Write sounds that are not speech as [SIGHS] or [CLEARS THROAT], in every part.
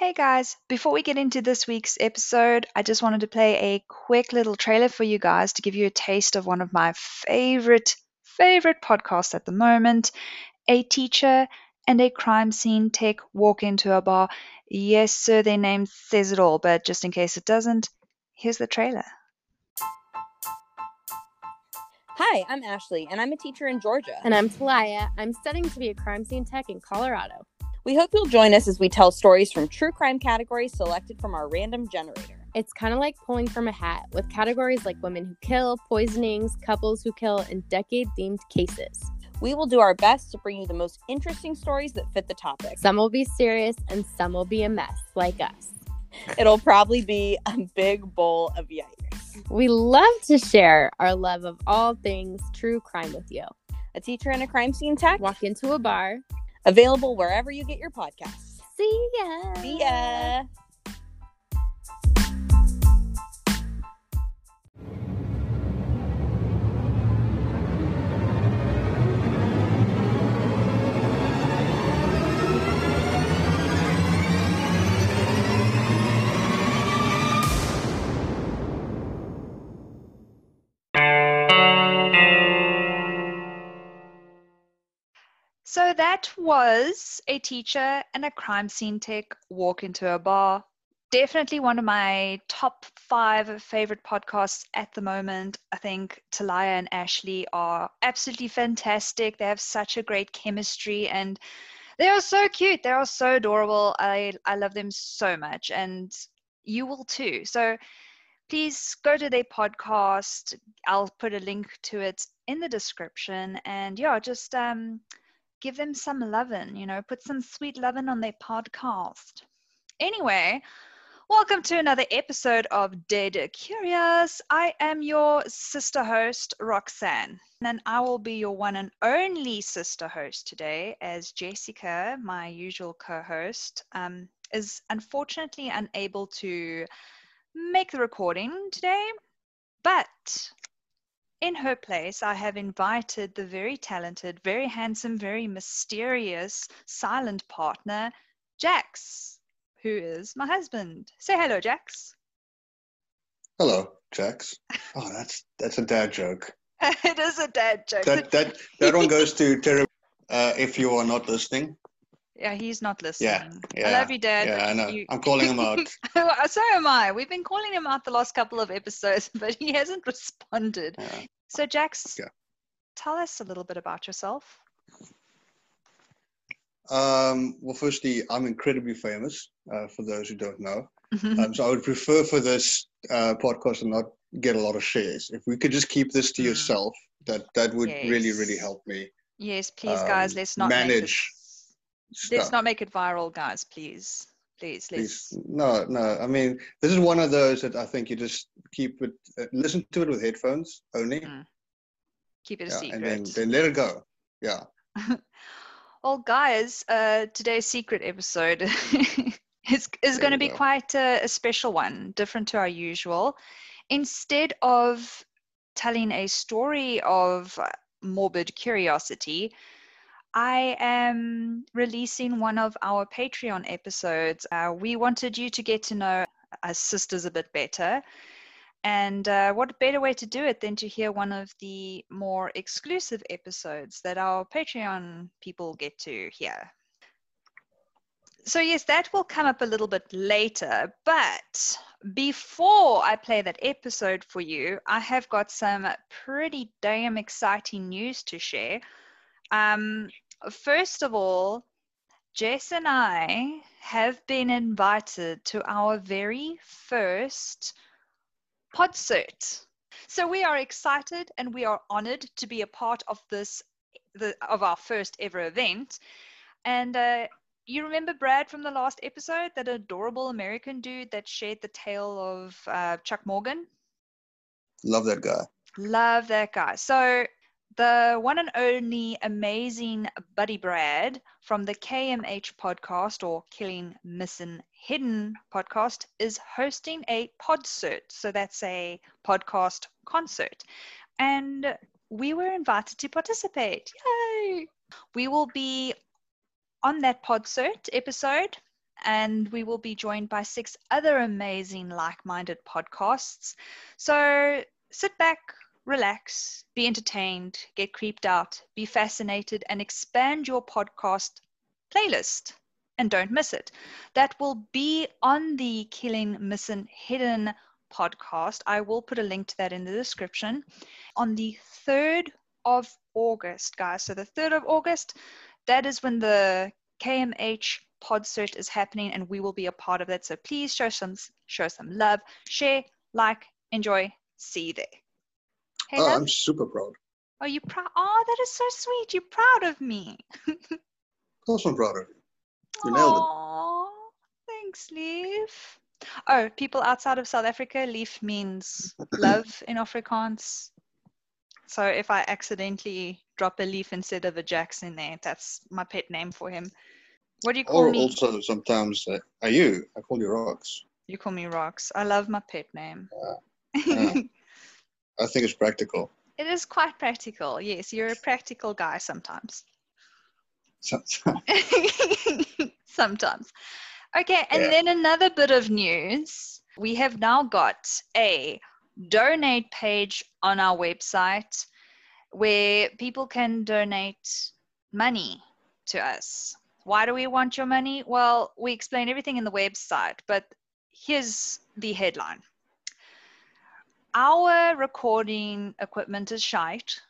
Hey guys, before we get into this week's episode, I just wanted to play a quick little trailer for you guys to give you a taste of one of my favorite, favorite podcasts at the moment. A teacher and a crime scene tech walk into a bar. Yes, sir, their name says it all, but just in case it doesn't, here's the trailer. Hi, I'm Ashley, and I'm a teacher in Georgia. And I'm Talia. I'm studying to be a crime scene tech in Colorado. We hope you'll join us as we tell stories from true crime categories selected from our random generator. It's kind of like pulling from a hat, with categories like women who kill, poisonings, couples who kill, and decade themed cases. We will do our best to bring you the most interesting stories that fit the topic. Some will be serious, and some will be a mess, like us. It'll probably be a big bowl of yikes. We love to share our love of all things true crime with you. A teacher and a crime scene tech. Walk into a bar, Available wherever you get your podcasts. See ya. See ya. So that was a teacher and a crime scene tech walk into a bar. Definitely one of my top five favorite podcasts at the moment. I think Talia and Ashley are absolutely fantastic. They have such a great chemistry and they are so cute. They are so adorable. I, I love them so much and you will too. So please go to their podcast. I'll put a link to it in the description. And yeah, just um, give them some lovin', you know, put some sweet lovin' on their podcast. Anyway, welcome to another episode of Dead Curious. I am your sister host, Roxanne, and I will be your one and only sister host today, as Jessica, my usual co host, um, is unfortunately unable to make the recording today. But in her place, I have invited the very talented, very handsome, very mysterious, silent partner, Jax, who is my husband. Say hello, Jax. Hello, Jax. Oh, that's that's a dad joke. [LAUGHS] it is a dad joke. That that that one goes to Terry. Uh, if you are not listening. Yeah, he's not listening. Yeah, yeah. I love you, Dad. Yeah, I know. You... I'm calling him out. [LAUGHS] so am I. We've been calling him out the last couple of episodes, [LAUGHS] but he hasn't responded. Yeah. So, Jax, Yeah. tell us a little bit about yourself. Um, well, firstly, I'm incredibly famous. Uh, for those who don't know, um, so I would prefer for this uh, podcast to not get a lot of shares. If we could just keep this to Mm. yourself, that that would really really help me yes, please, guys. um, Let's not manage Let's not make it viral, guys. Please, please, Please, no, no. I mean, this is one of those that I think you just keep it, uh, listen to it with headphones only, Mm, Keep it a secret. and then then let it go. Yeah. [LAUGHS] Well, guys, uh, today's secret episode [LAUGHS] is, is going to be go. quite a, a special one, different to our usual. Instead of telling a story of morbid curiosity, I am releasing one of our Patreon episodes. Uh, we wanted you to get to know us sisters a bit better. And uh, what better way to do it than to hear one of the more exclusive episodes that our Patreon people get to hear? So, yes, that will come up a little bit later. But before I play that episode for you, I have got some pretty damn exciting news to share. Um, first of all, Jess and I have been invited to our very first Podsert. So we are excited and we are honored to be a part of this, the, of our first ever event. And uh, you remember Brad from the last episode, that adorable American dude that shared the tale of uh, Chuck Morgan? Love that guy. Love that guy. So the one and only amazing Buddy Brad from the KMH podcast or Killing Missing Hidden podcast is hosting a podsert. So that's a podcast concert. And we were invited to participate. Yay! We will be on that podsert episode. and we will be joined by six other amazing like minded podcasts. So sit back, relax, be entertained, get creeped out, be fascinated, and expand your podcast playlist. And don't miss it. That will be on the Killing Missing Hidden podcast. I will put a link to that in the description. On the 3rd of August, guys. So the 3rd of August, that is when the KMH podsert is happening and we will be a part of that. So please show some show some love, share, like, enjoy. See you there. Oh, I'm super proud. Are you proud? Oh, that is so sweet. You're proud of me. of course I'm proud of you. You nailed it. Thanks, Lief. Oh, people outside of South Africa, Lief means [CLEARS THROAT] love in Afrikaans. So if I accidentally drop a leaf instead of a Jackson there, that's my pet name for him. What do you call or me? also sometimes, uh, are you? I call you Rocks. You call me Rocks. I love my pet name. Yeah. [LAUGHS] I think it's practical. It is quite practical. Yes, you're a practical guy sometimes. Sometimes. [LAUGHS] sometimes. Okay, and Yeah. then another bit of news. We have now got a donate page on our website where people can donate money to us. Why do we want your money? Well, we explain everything in the website, but here's the headline. Our recording equipment is shite,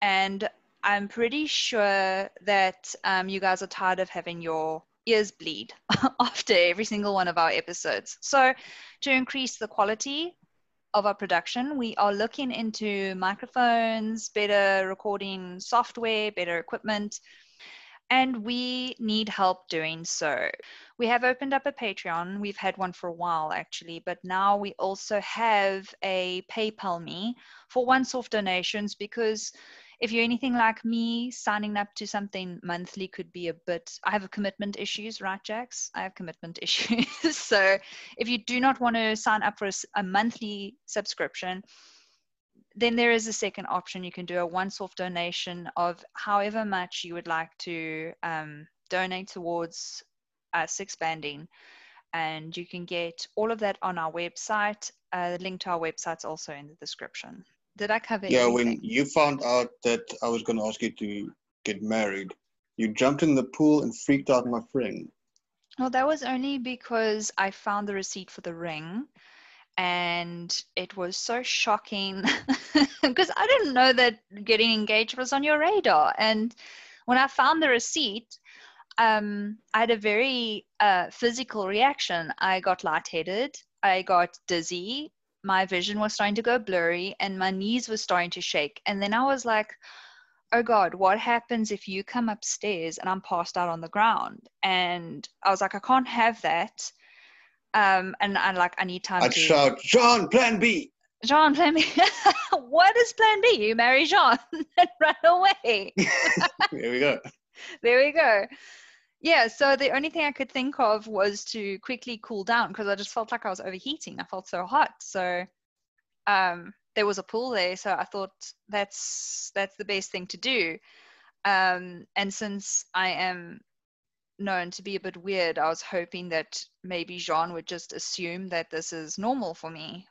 and I'm pretty sure that um, you guys are tired of having your ears bleed [LAUGHS] after every single one of our episodes. So, to increase the quality of our production, we are looking into microphones, better recording software, better equipment, and we need help doing so. We have opened up a Patreon. We've had one for a while actually, but now we also have a PayPal me for once off donations because if you're anything like me, signing up to something monthly could be a bit. I have a commitment issues, right, Jax? I have commitment [LAUGHS] issues. so if you do not want to sign up for a monthly subscription, then there is a second option. You can do a once off donation of however much you would like to um, donate towards us expanding. And you can get all of that on our website. Uh, the link to our website's also in the description. Did I cover Yeah, everything? when you found out that I was going to ask you to get married, you jumped in the pool and freaked out my friend. Well, that was only because I found the receipt for the ring and it was so shocking [LAUGHS] because I didn't know that getting engaged was on your radar. And when I found the receipt, um, I had a very uh, physical reaction. I got lightheaded, I got dizzy, my vision was starting to go blurry, and my knees were starting to shake. And then I was like, oh God, what happens if you come upstairs and I'm passed out on the ground? And I was like, I can't have that. Um, and I like, I need time I'd to. shout, John, plan B. John, plan B. [LAUGHS] what is plan B? You marry Jean [LAUGHS] and run away. Here we go. there we go. [LAUGHS] Yeah, so the only thing I could think of was to quickly cool down because I just felt like I was overheating. I felt so hot. So um, there was a pool there, so I thought that's that's the best thing to do. Um, and since I am known to be a bit weird, I was hoping that maybe Jean would just assume that this is normal for me.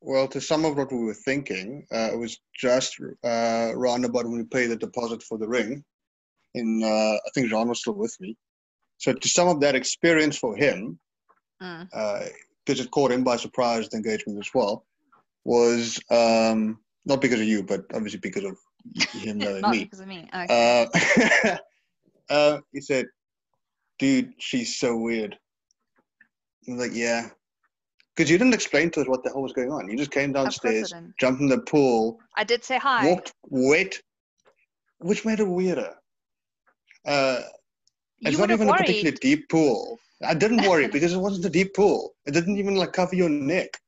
Well, to sum up what we were thinking, uh, it was just uh, round about when we paid the deposit for the ring. In uh, I think Jean was still with me. So to sum up that experience for him, Mm. because it caught him by surprise, the engagement as well, was um, not because of you, but obviously because of him [LAUGHS] knowing Not me. because of me. Okay. Uh, [LAUGHS] uh, he said, "Dude, she's so weird." I was like, "Yeah," because you didn't explain to us what the hell was going on. You just came of course I downstairs, jumped in the pool, I did say hi. walked wet, which made it weirder. Uh, it's you not even a particularly deep pool. I didn't [LAUGHS] worry because it wasn't a deep pool. It didn't even like cover your neck.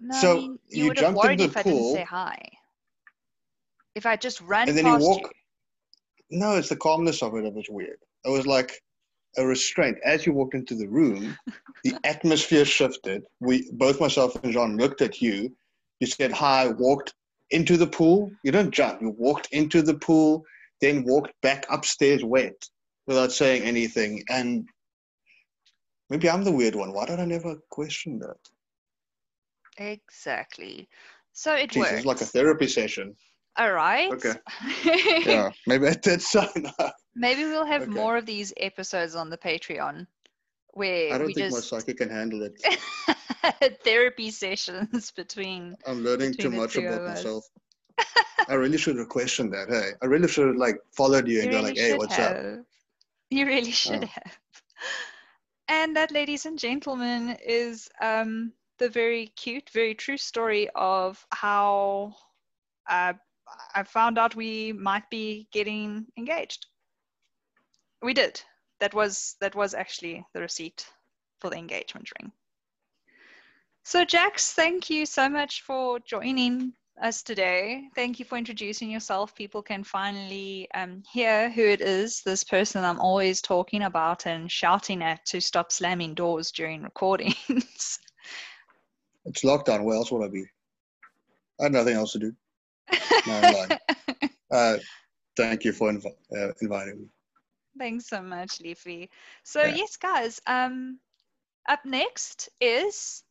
No, So, I mean, you, you would have jumped in worried the if I didn't pool. say hi. If I just ran And then you walk- No, it's the calmness of it that was weird. It was like a restraint. As you walked into the room, the [LAUGHS] atmosphere shifted. We both myself and John looked at you. You said hi, walked into the pool. You don't jump. You walked into the pool, then walked back upstairs wet without saying anything. And Maybe I'm the weird one. Why did I never question that? Exactly. So it Jeez, works. it's like a therapy session. All right. Okay. [LAUGHS] Yeah, maybe I did sign up. Maybe we'll have Okay. more of these episodes on the Patreon where I don't think just my psyche can handle it. [LAUGHS] therapy sessions between I'm learning too Between the much about myself. I really should have questioned that. Hey, I really should have like followed you and You go like, "Hey, what's up?" You really should Oh. have. And that, ladies and gentlemen, is um, the very cute, very true story of how uh, I found out we might be getting engaged. We did. That was that was actually the receipt for the engagement ring. So, Jax, thank you so much for joining us today. Thank you for introducing yourself. People can finally um, hear who it is, this person I'm always talking about and shouting at to stop slamming doors during recordings. [LAUGHS] It's lockdown. Where else would I be? I had nothing else to do. No, [LAUGHS] Uh, thank you for invi- uh, inviting me. Thanks so much, Leafy. So Yeah. yes, guys. Um, up next is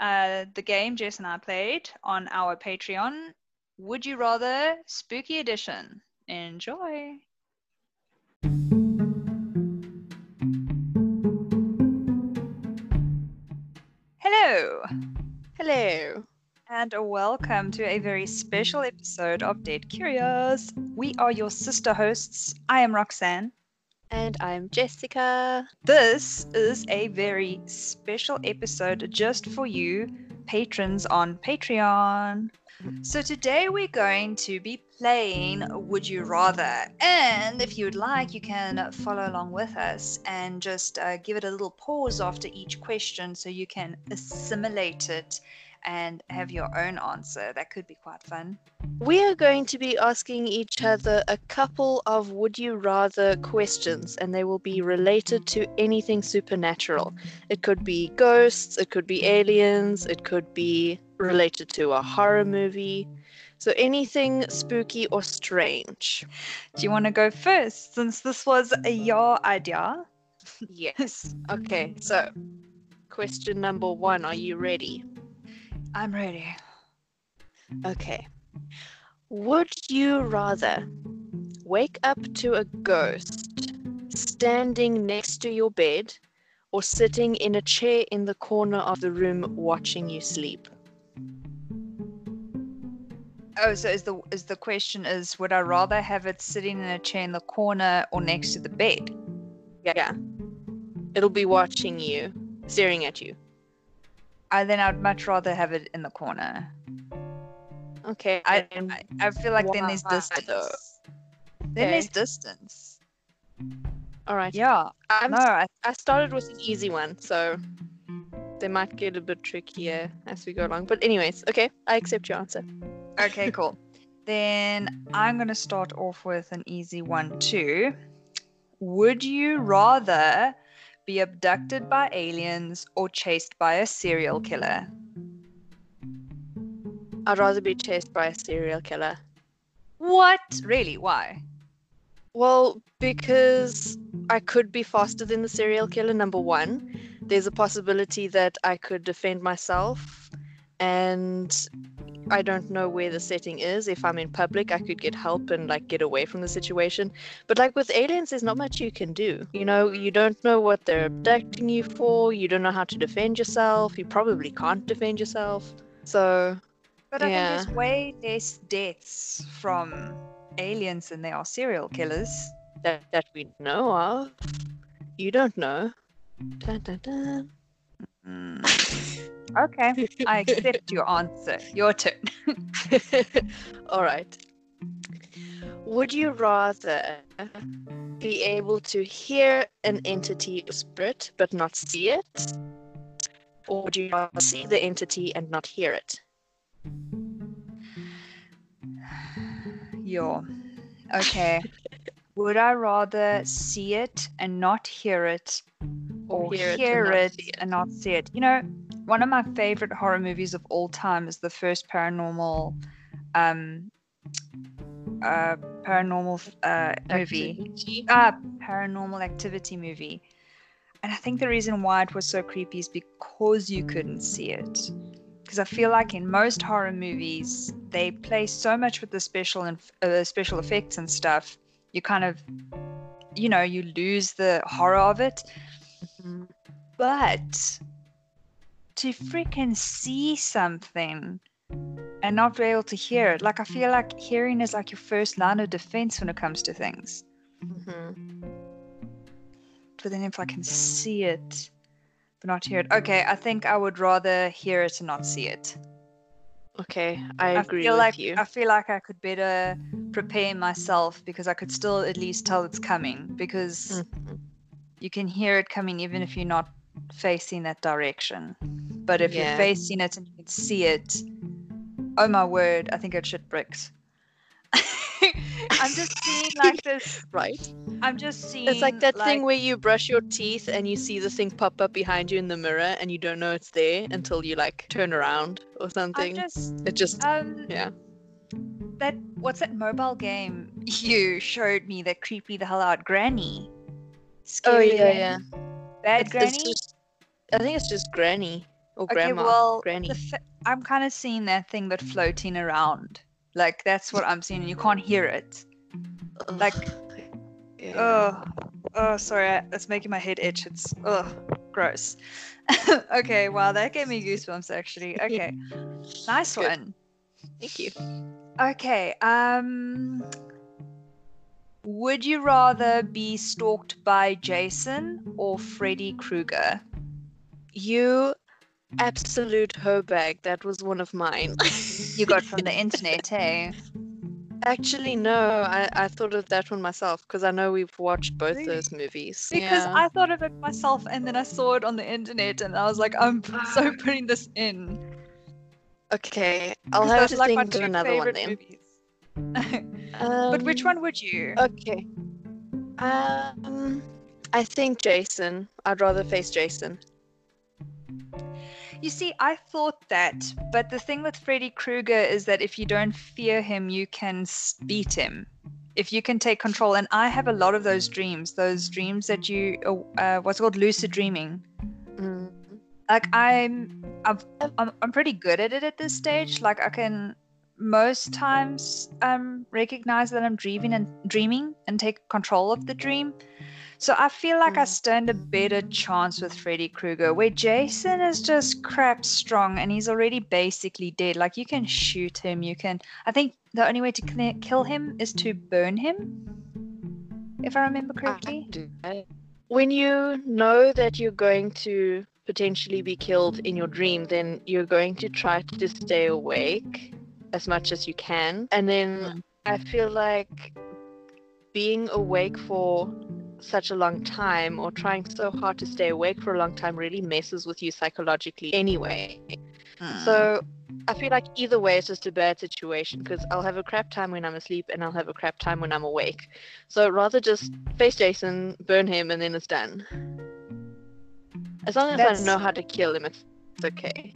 uh the game Jess and I played on our Patreon. Would you rather spooky edition? Enjoy. Hello, Hello. and welcome to a very special episode of Dead Curious. We are your sister hosts. I am Roxanne. And I'm Jessica. This is a very special episode just for you, patrons on Patreon. So, today we're going to be playing Would You Rather. And if you'd like, you can follow along with us and just uh, give it a little pause after each question so you can assimilate it and have your own answer. That could be quite fun. We are going to be asking each other a couple of would you rather questions, and they will be related to anything supernatural. It could be ghosts, it could be aliens, it could be related to a horror movie. So anything spooky or strange. Do you want to go first since this was a your idea? Yes. [LAUGHS] Okay, so question number one Are you ready? I'm ready. Okay. Would you rather wake up to a ghost standing next to your bed or sitting in a chair in the corner of the room watching you sleep? Oh, so is the is the question is would I rather have it sitting in a chair in the corner or next to the bed? Yeah. It'll be watching you, staring at you. I then I'd much rather have it in the corner. Okay. I I, I feel like then there's distance. though? Then there's distance. all right. Yeah. I'm, No, I, I started with an easy one, so they might get a bit trickier as we go along. But anyways, okay, I accept your answer. okay, cool. [LAUGHS] Then I'm gonna start off with an easy one too. Would you rather be abducted by aliens or chased by a serial killer? I'd rather be chased by a serial killer. What? Really? Why? Well, because I could be faster than the serial killer, number one. There's a possibility that I could defend myself, and I don't know where the setting is. If I'm in public, I could get help and like get away from the situation. But like with aliens, there's not much you can do. You know, you don't know what they're abducting you for, you don't know how to defend yourself, you probably can't defend yourself. So, But I Yeah. think there's way less deaths from aliens than there are serial killers. that, that we know of. You don't know. Dun, dun, dun. Mm. Okay, I [LAUGHS] accept your answer. Your turn. [LAUGHS] All right. Would you rather be able to hear an entity or spirit but not see it? Or would you rather see the entity and not hear it? Yo. Okay. [LAUGHS] Would I rather see it and not hear it, or hear hear, it and not it, see it? and not see it? You know, one of my favorite horror movies of all time is the first paranormal, um, uh, paranormal uh, movie. Activity? Ah, paranormal activity movie. and I think the reason why it was so creepy is because you couldn't see it. Because I feel like in most horror movies, they play so much with the special and uh, special effects and stuff. You kind of, you know, you lose the horror of it. But to freaking see something and not be able to hear it, like I feel like hearing is like your first line of defense when it comes to things. Mhm. But then if I can see it but not hear it, okay, I think I would rather hear it and not see it. Okay, I agree feel with like you. I feel like I could better prepare myself because I could still at least tell it's coming because Mhm. You can hear it coming even if you're not facing that direction. But if Yeah. you're facing it and you can see it, oh my word, I think I'd shit bricks. [LAUGHS] I'm just seeing like this. [LAUGHS] Right. I'm just seeing. It's like that thing where you brush your teeth and you see the thing pop up behind you in the mirror and you don't know it's there until you like turn around or something. just It just um yeah. that what's that mobile game [LAUGHS] you showed me that creepy the hell out Granny. Oh Scary yeah, Granny? yeah. Bad It's, Granny. it's just I think it's just Granny or okay, Grandma. well, Granny. fa- I'm kind of seeing that thing but floating around. Like that's what I'm seeing, and you can't hear it. Ugh. like- yeah. Oh, oh, sorry, I- that's making my head itch. It's oh, gross. [LAUGHS] okay, wow, that gave me goosebumps actually. [LAUGHS] Okay, nice Good. one. Thank you. Okay, um, would you rather be stalked by Jason or Freddy Krueger? You absolute hoe bag. That was one of mine. You got from the internet, hey? [LAUGHS] Actually, no. I, I thought of that one myself because I know we've watched both Really? those movies. Because yeah. I thought of it myself, and then I saw it on the internet, and I was like, I'm [LAUGHS] so putting this in. Okay, I'll have to are, like think of another one then. movies. [LAUGHS] but which Um, one would you? Okay. Um, I think Jason. I'd rather face Jason. You see, I thought that, but the thing with Freddy Krueger is that if you don't fear him, you can beat him. If you can take control, and I have a lot of those dreams, those dreams that you, uh, uh, what's called lucid dreaming. Mm. Like I'm, I've, I'm, I'm pretty good at it at this stage. Like I can most times um recognize that I'm dreaming and dreaming and take control of the dream. So I feel like I stand a better chance with Freddy Krueger, where Jason is just crap strong and he's already basically dead. Like you can shoot him, you can. I think the only way to kill him is to burn him, if I remember correctly. When you know that you're going to potentially be killed in your dream, then you're going to try to stay awake as much as you can. And then Mm. I feel like being awake for such a long time or trying so hard to stay awake for a long time really messes with you psychologically anyway. Mm. So I feel like either way it's just a bad situation because I'll have a crap time when I'm asleep and I'll have a crap time when I'm awake. So rather just face Jason, burn him, and then it's done. As long as That's- I know how to kill him, it's okay.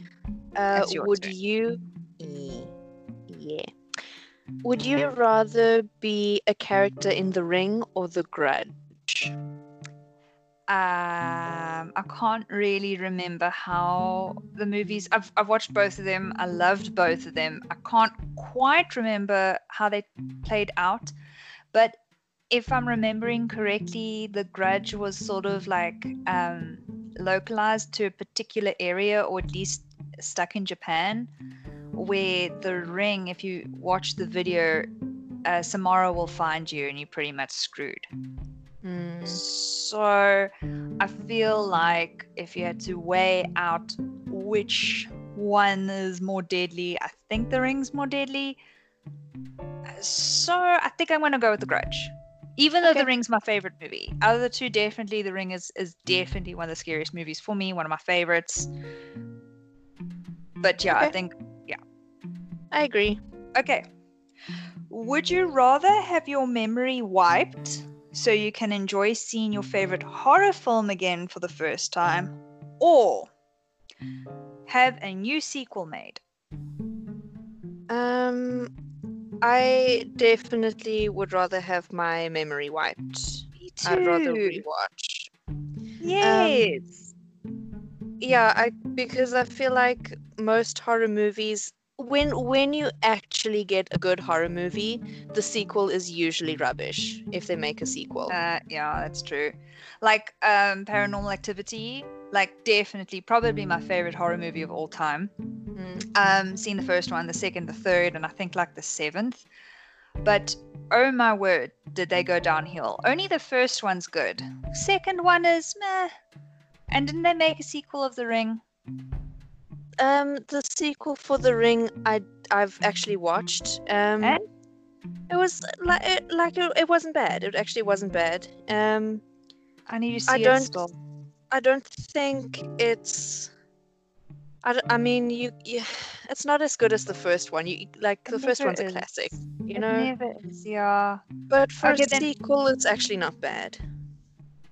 Uh, would turn. you? Yeah. Would you rather be a character in The Ring or The Grudge? Um, I can't really remember how the movies. I've I've watched both of them. I loved both of them. I can't quite remember how they played out, but if I'm remembering correctly, The Grudge was sort of like um, localized to a particular area, or at least stuck in Japan. Where The Ring, if you watch the video, uh, Samara will find you, and you're pretty much screwed. Hmm. So I feel like if you had to weigh out which one is more deadly, I think the ring's more deadly. So I think I'm gonna go with the grudge. Even though the ring's my favorite movie. Out of the two, definitely the ring is, is definitely one of the scariest movies for me, one of my favorites. But yeah, I think I agree. Okay. Would you rather have your memory wiped so you can enjoy seeing your favorite horror film again for the first time, or have a new sequel made? Um, I definitely would rather have my memory wiped. Me too. I'd rather too. rewatch. Yes. Yeah, I because I feel like most horror movies when when you actually get a good horror movie, the sequel is usually rubbish if they make a sequel. Uh, yeah, that's true. Like um, Paranormal Activity, like definitely, probably my favorite horror movie of all time. Mm. Um, seen the first one, the second, the third, and I think like the seventh. But oh my word, did they go downhill? Only the first one's good. Second one is meh. And didn't they make a sequel of The Ring? Um, the sequel for The Ring, I I've actually watched. Um, And? it was like it, like it, it wasn't bad. It actually wasn't bad. Um, I need to see I it don't- still. I don't think it's. I, I mean, you, you, it's not as good as the first one. You like the first one's a is. classic, you It know. never is, yeah. But for Okay, a then- sequel, it's actually not bad.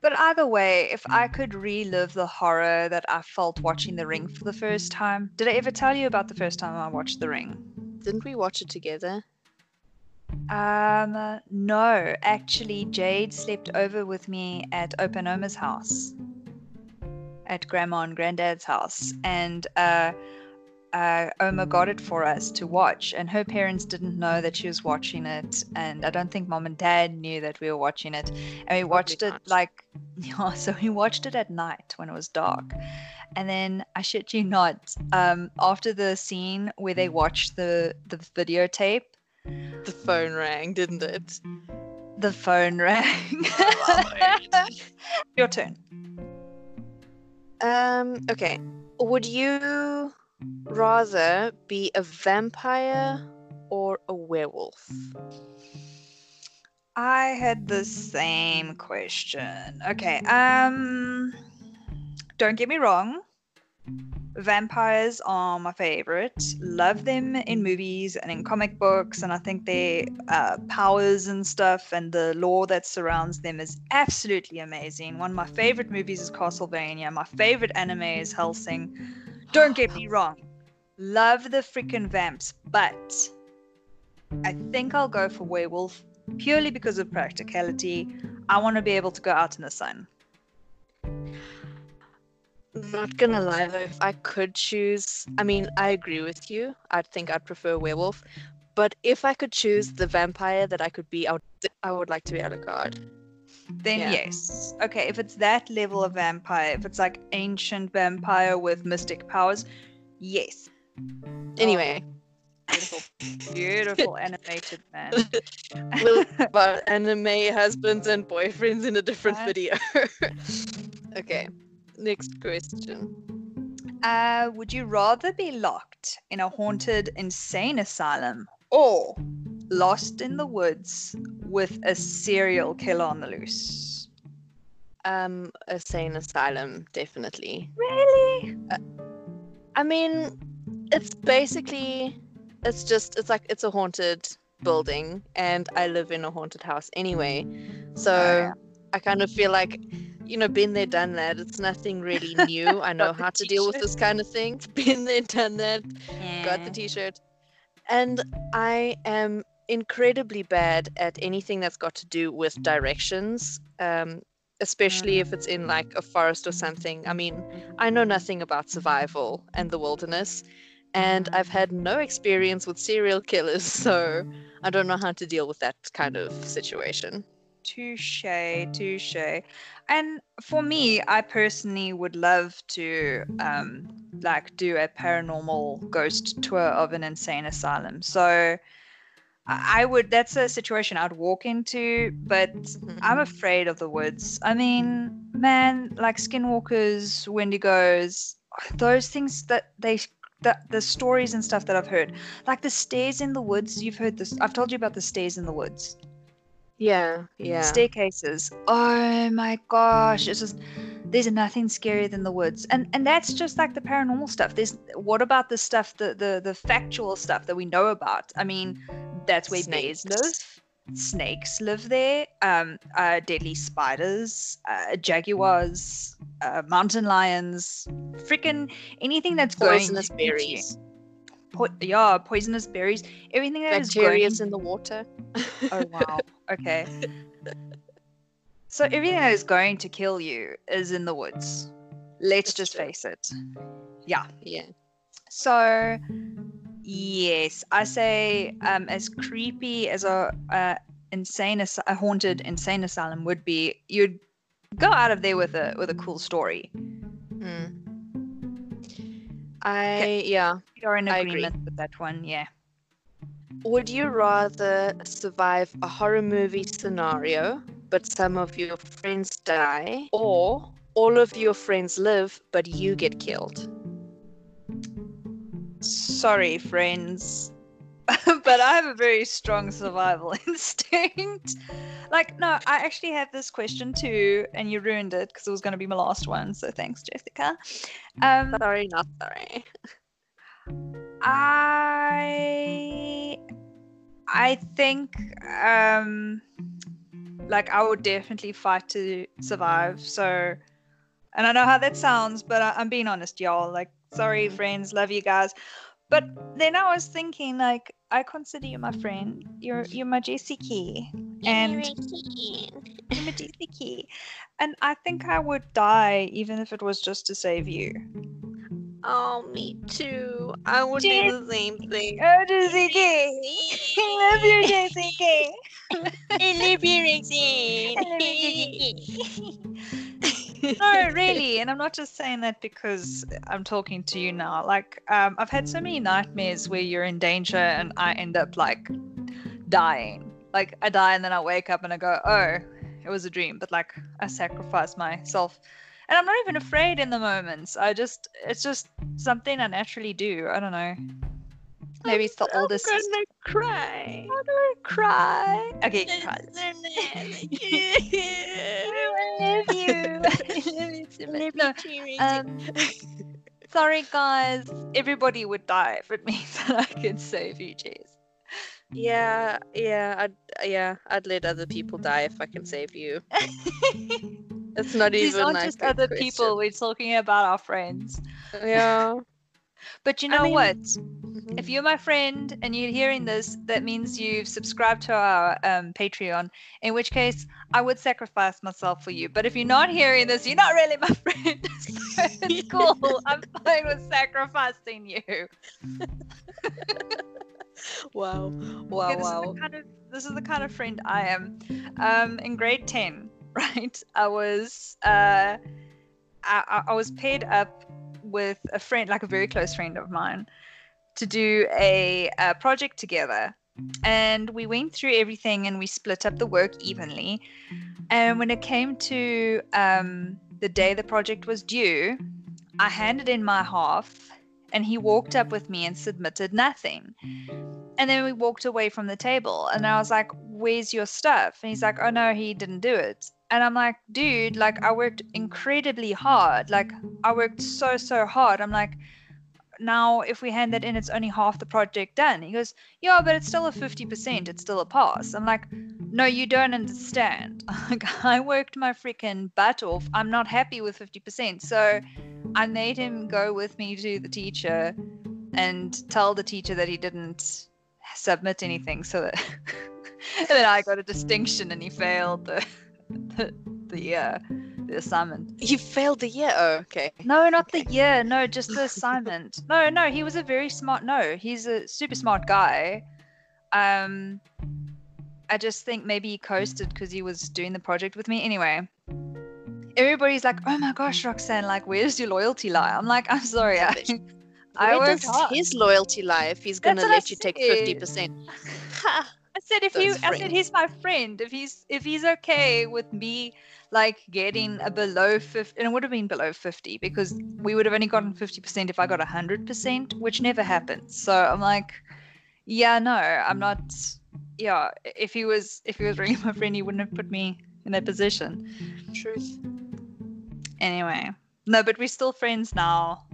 But either way, if I could relive the horror that I felt watching The Ring for the first time, did I ever tell you about the first time I watched The Ring? Didn't we watch it together? Um, no, actually, Jade slept over with me at Opanoma's house, at Grandma and Granddad's house, and uh, uh, Oma got it for us to watch, and her parents didn't know that she was watching it, and I don't think Mom and Dad knew that we were watching it, and we watched it not. like, [LAUGHS] yeah, so we watched it at night when it was dark. And then I shit you not, um, after the scene where they watched the the videotape, The phone rang, didn't it? the phone [LAUGHS] rang. Your turn. Um. Okay. Would you rather be a vampire or a werewolf? I had the same question. Okay. Um don't get me wrong. Vampires are my favorite. Love them in movies and in comic books, and I think their uh, powers and stuff and the lore that surrounds them is absolutely amazing. One of my favorite movies is Castlevania. My favorite anime is Hellsing. Don't get me wrong. Love the freaking vamps, but I think I'll go for werewolf purely because of practicality. I want to be able to go out in the sun. Not gonna lie though, if I could choose, I mean, I agree with you. I think I'd prefer werewolf. But if I could choose the vampire that I could be, I would, I would like to be Alucard. Then Yeah. yes. Okay, if it's that level of vampire, if it's like ancient vampire with mystic powers, yes. Anyway, Beautiful, beautiful animated man. [LAUGHS] we'll about anime husbands and boyfriends in a different What? video. [LAUGHS] okay, next question. Uh, would you rather be locked in a haunted insane asylum or lost in the woods with a serial killer on the loose? Um, a sane asylum, definitely. Really? I mean, it's basically, it's just, it's like, it's a haunted building, and I live in a haunted house anyway. So yeah. I kind of feel like, you know, been there, done that. It's nothing really [LAUGHS] new. I know how to deal with this kind of thing. [LAUGHS] Been there, done that. Got the t shirt. And I am incredibly bad at anything that's got to do with directions. Um, especially if it's in like a forest or something. I mean, I know nothing about survival and the wilderness, and I've had no experience with serial killers, [LAUGHS] so I don't know how to deal with that kind of situation. Touche, touche. And for me, I personally would love to um like do a paranormal ghost tour of an insane asylum. So I would that's a situation I'd walk into, but I'm mm-hmm. afraid of the woods. I mean, man, like skinwalkers, wendigos, those things that they the, the stories and stuff that I've heard. Like the stairs in the woods, you've heard this I've told you about the stairs in the woods Yeah, yeah. staircases. Oh my gosh, it's just there's nothing scarier than the woods, and and that's just like the paranormal stuff. There's what about the stuff, the the the factual stuff that we know about? I mean, that's where bears Snakes. live. Snakes live there. Um, uh, deadly spiders, uh, jaguars, uh, mountain lions, freaking anything that's Poisonous going to eat you. berries, Po- yeah, poisonous berries. Everything that is going bacteria in the water. Oh wow. [LAUGHS] Okay. So everything that is going to kill you is in the woods. Let's That's just true. face it. Yeah. Yeah. So yes, I say um, as creepy as a, insane as- a haunted insane asylum would be, you'd go out of there with a with a cool story. Hmm. I yeah. You're in I agree. agreement with that one, yeah. Would you rather survive a horror movie scenario, but some of your friends die, or all of your friends live, but you get killed? Sorry, friends. [LAUGHS] but I have a very strong survival [LAUGHS] instinct. Like, no, I actually have this question too, and you ruined it because it was going to be my last one. So thanks, Jessica. Um, Sorry, not sorry. I I think um like I would definitely fight to survive. So and I know how that sounds, but I, I'm being honest, y'all. Like, sorry, mm. friends, love you guys. But then I was thinking, like, I consider you my friend. You're you're my Jessica, and you're my Jessica, and I think I would die even if it was just to save you. Oh, me too. I would do the same thing. Oh, Jessica, I love you, [LAUGHS] Jessica. [LAUGHS] no, really, and I'm not just saying that because I'm talking to you now. Like, um, I've had so many nightmares where you're in danger and I end up like dying. Like, I die and then I wake up and I go, oh, it was a dream. But like, I sacrifice myself, and I'm not even afraid in the moments. I just, it's just something I naturally do. I don't know. Maybe it's the oldest. I'm gonna cry. I'm gonna cry. Okay, cry. I love you. I love you so much. No, um, [LAUGHS] sorry, guys. Everybody would die if it [LAUGHS] means that I could save you, Jess. yeah, yeah, I'd yeah, I'd let other people die if I can save you. [LAUGHS] It's not These even aren't like just other question. people. We're talking about our friends. Yeah. [LAUGHS] But you I know mean- what? Mhm. If you're my friend and you're hearing this, that means you've subscribed to our um, Patreon. In which case, I would sacrifice myself for you. But if you're not hearing this, you're not really my [LAUGHS] friend. so it's [LAUGHS] cool. I'm fine with sacrificing you. Wow. Wow. Okay, this wow. is the kind of this is the kind of friend I am. Um, in grade ten, right? I was uh, I, I- was paired up with a friend, like a very close friend of mine, to do a, a project together, and we went through everything and we split up the work evenly. And when it came to um, the day the project was due, I handed in my half, and he walked up with me and submitted nothing. And then we walked away from the table, and I was like, Where's your stuff? And he's like, Oh no, he didn't do it. And I'm like, Dude, like, I worked incredibly hard. Like, I worked so, so hard. I'm like, now if we hand that in it's only half the project done. He goes yeah but it's still a 50% it's still a pass. I'm like no you don't understand. [LAUGHS] Like i worked my freaking butt off. I'm not happy with 50% so i made him go with me to the teacher and tell the teacher that he didn't submit anything so that [LAUGHS] then i got a distinction and he failed the the, [LAUGHS] the uh the assignment You failed the year. Oh, okay. no, not Okay. the year. No, [LAUGHS] just the assignment. no, no, he was a very smart. No, he's a super smart guy. Um, I just think maybe he coasted because he was doing the project with me. Anyway, everybody's like, "Oh my gosh, Roxanne! Like, where's your loyalty lie?" I'm like, "I'm sorry, I. [LAUGHS] I Where does hard." his loyalty lie if he's gonna what I let you take fifty percent? I said if you, I said he's my friend. If he's if he's okay with me like getting a below 50 and it would have been below 50 because we would have only gotten 50% if I got 100%, which never happens. So I'm like, yeah, no, I'm not yeah, if he was if he was really my friend, he wouldn't have put me in that position. Truth. Anyway. No, but we're still friends now.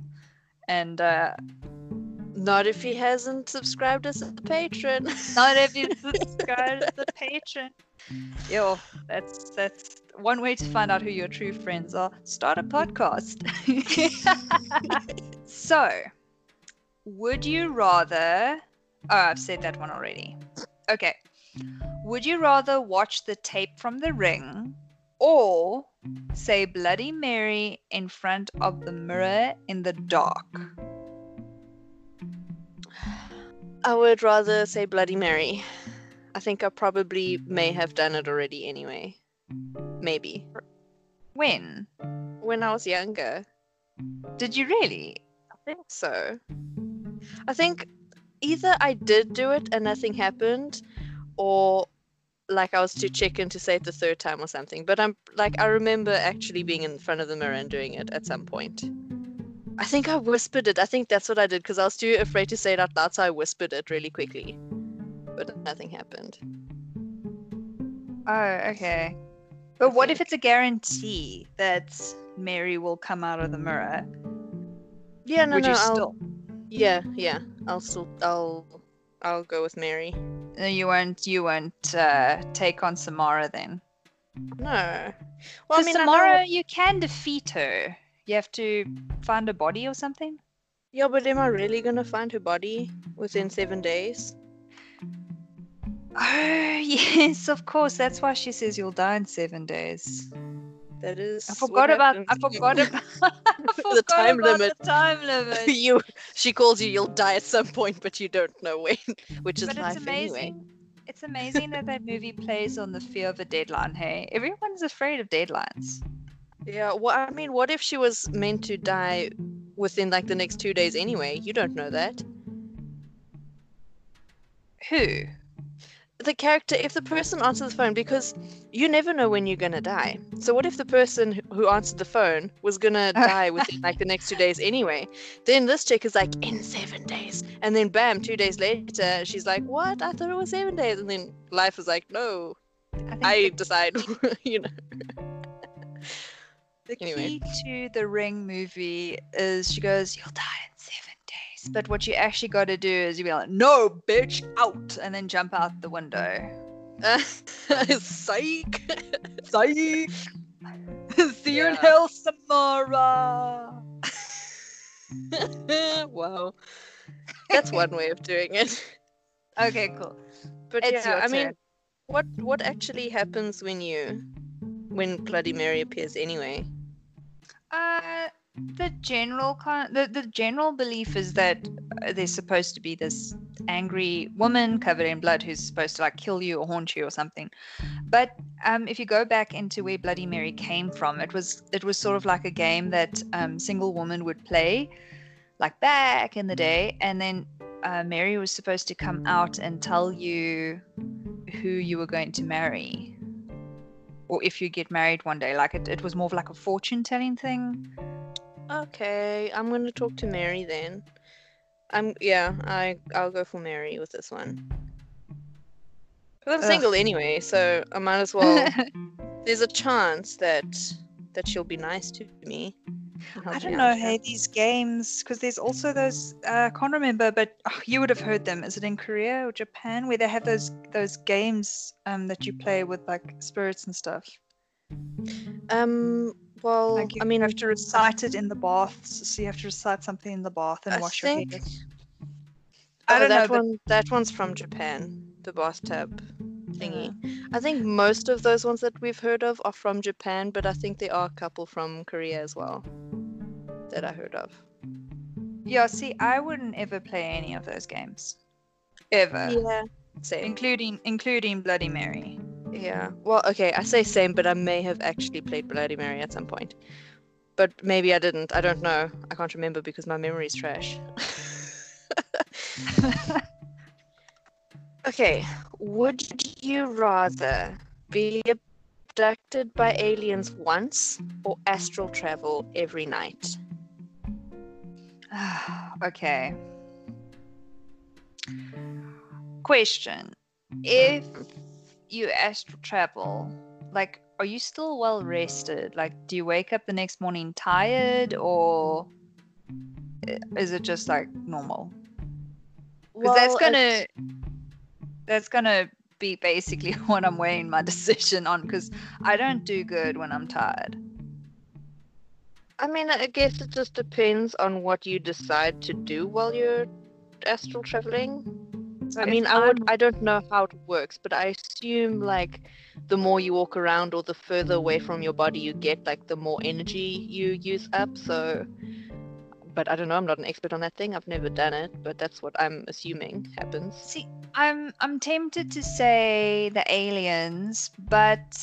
And uh Not if he hasn't subscribed as a patron. [LAUGHS] Not if you [LAUGHS] subscribed as a patron. Yo, that's that's one way to find out who your true friends are. Start a podcast. [LAUGHS] so, would you rather? Oh, I've said that one already. Okay. Would you rather watch the tape from The Ring, or say Bloody Mary in front of the mirror in the dark? I would rather say Bloody Mary. I think I probably may have done it already anyway. Maybe. When? When I was younger. Did you really? I think so. I think either I did do it and nothing happened, or like I was too chicken to say it the third time or something. But I'm like I remember actually being in front of the mirror and doing it at some point. I think I whispered it. I think that's what I did because I was too afraid to say it out loud, so I whispered it really quickly. But nothing happened. Oh, okay. But what if it's a guarantee that Mary will come out of the mirror? Yeah, no, Would no. you I'll, still? Yeah, yeah. I'll still. I'll. I'll go with Mary. No, you won't. You won't uh, take on Samara then. No. Well, I mean, I Samara, know- you can defeat her. You have to find a body or something. Yeah, but am I really gonna find her body within seven days? Oh [LAUGHS] yes, of course. That's why she says you'll die in seven days. That is. I forgot about. I forgot about. [LAUGHS] I [LAUGHS] forgot time about limit. The time limit. you. She calls you. You'll die at some point, but you don't know when, which is but life it's amazing. anyway. It's amazing that that movie plays on the fear of a deadline. Hey, everyone's afraid of deadlines. Yeah. Well, I mean, what if she was meant to die within like the next two days anyway? You don't know that. Who? the character if the person answered the phone because you never know when you're gonna die so what if the person who- answered the phone was gonna [LAUGHS] die within like the next two days anyway then this chick is like in seven days and then bam two days later she's like what i thought it was seven days and then life is like no I i decide [LAUGHS] you know the anyway. key to the Ring movie is she goes, "You'll die in seven days," but what you actually got to do is you be like, "No, bitch, out," and then jump out the window. [LAUGHS] psych Psych. [LAUGHS] See you in hell, Samara. [LAUGHS] wow that's one way of doing it Okay, cool. But It's yeah, your I mean, what what actually happens when you when Bloody Mary appears anyway? Uh, the general kind, the, the general belief is that uh, there's supposed to be this angry woman covered in blood who's supposed to like kill you or haunt you or something. But um, if you go back into where Bloody Mary came from, it was it was sort of like a game that um, single woman would play, like back in the day, and then uh, Mary was supposed to come out and tell you who you were going to marry. Or if you get married one day, like it, it was more of like a fortune telling thing. Okay, I'm gonna talk to Mary then. I'm yeah, I I'll go for Mary with this one. 'Cause I'm Ugh. single anyway, so I might as well. [LAUGHS] there's a chance that that she'll be nice to me. I don't know, hey, these games, because there's also those, uh, I can't remember, but oh, you would have heard them. Is it in Korea or Japan where they have those those games um, that you play with like spirits and stuff? Um. Well, Like you I mean, you have to recite it in the baths. So you have to recite something in the bath and I wash think your head. I oh, don't know, that but one. That one's from Japan. The bathtub thingy. I think most of those ones that we've heard of are from Japan, but I think there are a couple from Korea as well that I heard of. yeah, see, I wouldn't ever play any of those games, ever, Yeah. Same. including including Bloody Mary. Yeah. Well, okay, I say same, but I may have actually played Bloody Mary at some point. But maybe I didn't. I don't know. I can't remember because my memory's trash. [LAUGHS] [LAUGHS] okay. Would you rather be abducted by aliens once or astral travel every night? [SIGHS] okay. Question. If you astral travel, like, are you still well rested? Like, do you wake up the next morning tired or eh, is it just like normal? Because that's gonna that's gonna be basically [LAUGHS] what I'm weighing my decision on because I don't do good when I'm tired. I mean, I guess it just depends on what you decide to do while you're astral traveling. So I mean, I would. I'm- I don't know how it works, but I assume like the more you walk around or the further away from your body you get, like the more energy you use up. So, but I don't know. I'm not an expert on that thing. I've never done it, but that's what I'm assuming happens. See, I'm I'm tempted to say the aliens, but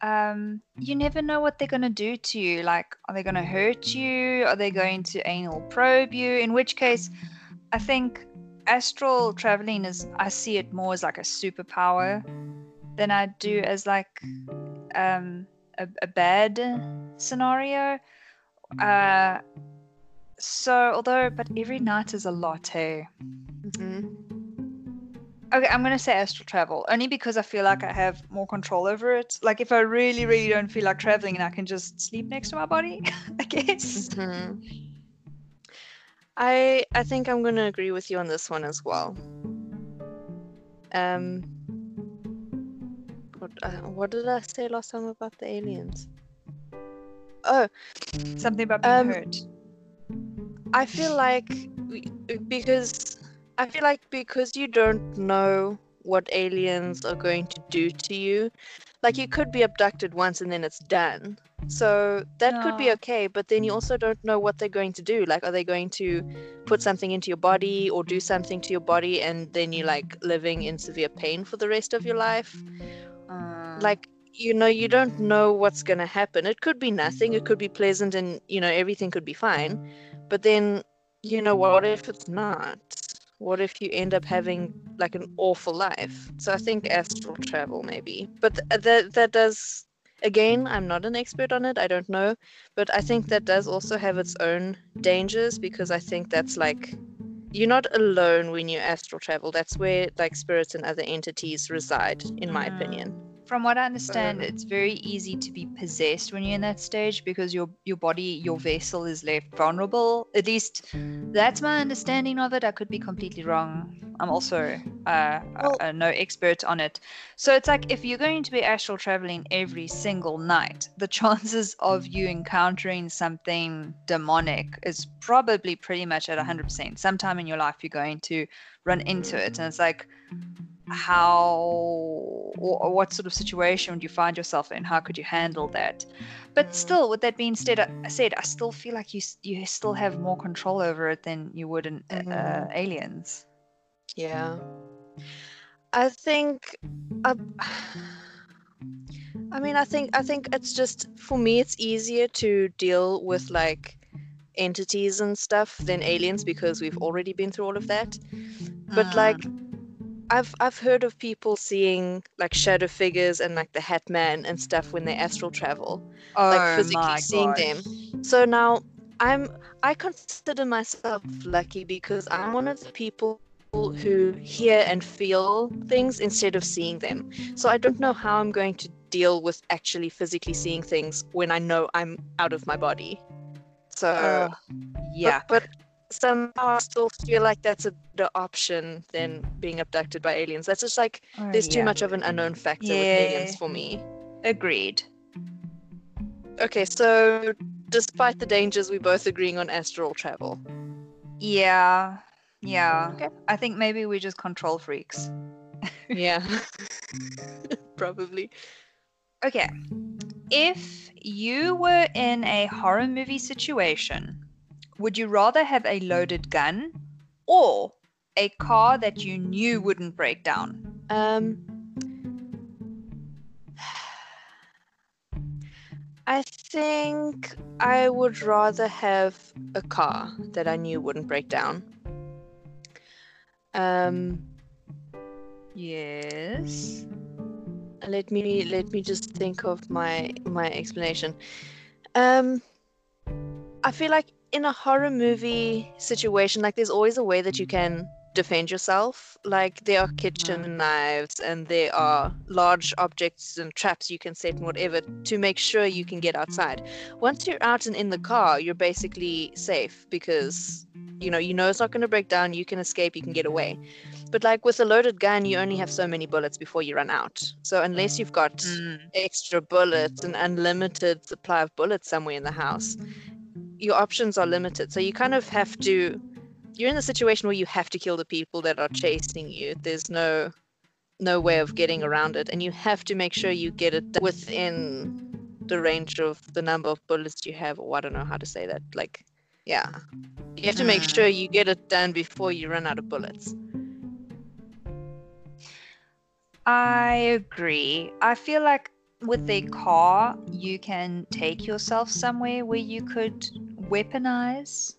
um, you never know what they're gonna do to you. Like, are they gonna hurt you? Are they going to anal probe you? In which case, I think astral traveling is I see it more as like a superpower than I do as like um a, a bad scenario. Uh, so although, but every night is a lot, hey. hmm Okay, I'm gonna say astral travel only because I feel like I have more control over it. Like if I really, really don't feel like traveling, and I can just sleep next to my body, [LAUGHS] I guess. hmm I I think I'm gonna agree with you on this one as well. Um. What, uh, what did I say last time about the aliens? Oh, Something about being Um, hurt. I feel like because I feel like because you don't know what aliens are going to do to you, like you could be abducted once and then it's done. So that could be okay, but then you also don't know what they're going to do. Like, are they going to put something into your body or do something to your body and then you're like living in severe pain for the rest of your life? Uh, like you know you don't know what's going to happen it could be nothing it could be pleasant and you know everything could be fine but then you know what if it's not? What if you end up having like an awful life? So i think astral travel maybe. But th- that that does again i'm not an expert on it i don't know. But i think that does also have its own dangers because i think that's like you're not alone when you astral travel. That's where like spirits and other entities reside in my Mm. opinion from what I understand, it's very easy to be possessed when you're in that stage because your your body, your vessel is left vulnerable. At least that's my understanding of it. I could be completely wrong. I'm also uh, Well- uh, no expert on it. So it's like if you're going to be astral traveling every single night, the [LAUGHS] chances of you encountering something demonic is probably pretty much at 100%. Sometime in your life, you're going to run into it. And it's like, how or, what sort of situation would you find yourself in how could you handle that but Mm. still with that being said I, said I still feel like you you still have more control over it than you would in uh, Mm. aliens Yeah. I think I, [SIGHS] I mean I think I think it's just for me it's easier to deal with like entities and stuff than aliens because we've already been through all of that. But Mm. like I've I've heard of people seeing like shadow figures and like the Hat Man and stuff when they astral travel oh like physically seeing gosh. them. So now I'm I consider myself lucky because I'm one of the people who hear and feel things instead of seeing them. So I don't know how I'm going to deal with actually physically seeing things when I know I'm out of my body. So oh, but- yeah but, somehow I still feel like that's a better option than mm. being abducted by aliens. That's just like Oh, there's too much of an unknown factor with aliens for me. agreed Okay, so despite the dangers, we're both agreeing on astral travel. yeah yeah Okay. I think maybe we're just control freaks [LAUGHS] Yeah. [LAUGHS] Probably. Okay. If you were in a horror movie situation, would you rather have a loaded gun or a car that you knew wouldn't break down? Um I think I would rather have a car that I knew wouldn't break down. Um Yes. let me let me just think of my my explanation um i feel like in a horror movie situation like there's always a way that you can defend yourself. Like there are kitchen knives and there are large objects and traps you can set and whatever to make sure you can get outside. Once you're out and in the car you're basically safe because you know you know it's not going to break down you can escape you can get away. But like with a loaded gun, you only have so many bullets before you run out. So unless you've got Mm, extra bullets, an unlimited supply of bullets somewhere in the house, your options are limited. So you kind of have to you're in the situation where you have to kill the people that are chasing you. There's no no way of getting around it, and you have to make sure you get it within the range of the number of bullets you have. Or I don't know how to say that. Like, yeah, you have to make Mm. sure you get it done before you run out of bullets. I agree. I feel like with a car, you can take yourself somewhere where you could weaponize.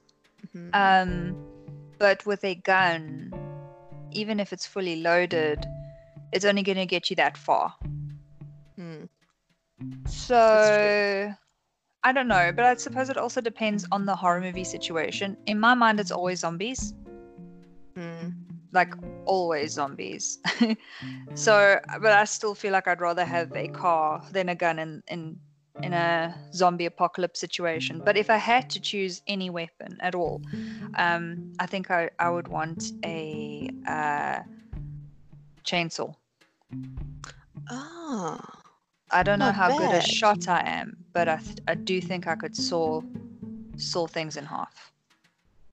Mhm. Um, but with a gun, even if it's fully loaded, it's only going to get you that far. Hmm. So I don't know, but I suppose it also depends on the horror movie situation. In my mind, it's always zombies, Hmm. like always zombies. [LAUGHS] so, but I still feel like I'd rather have a car than a gun in in in a zombie apocalypse situation. But if I had to choose any weapon at all, um, I think I I would want a uh, chainsaw. Oh. I don't know how good a shot I am, but I, th- I do think I could saw saw things in half.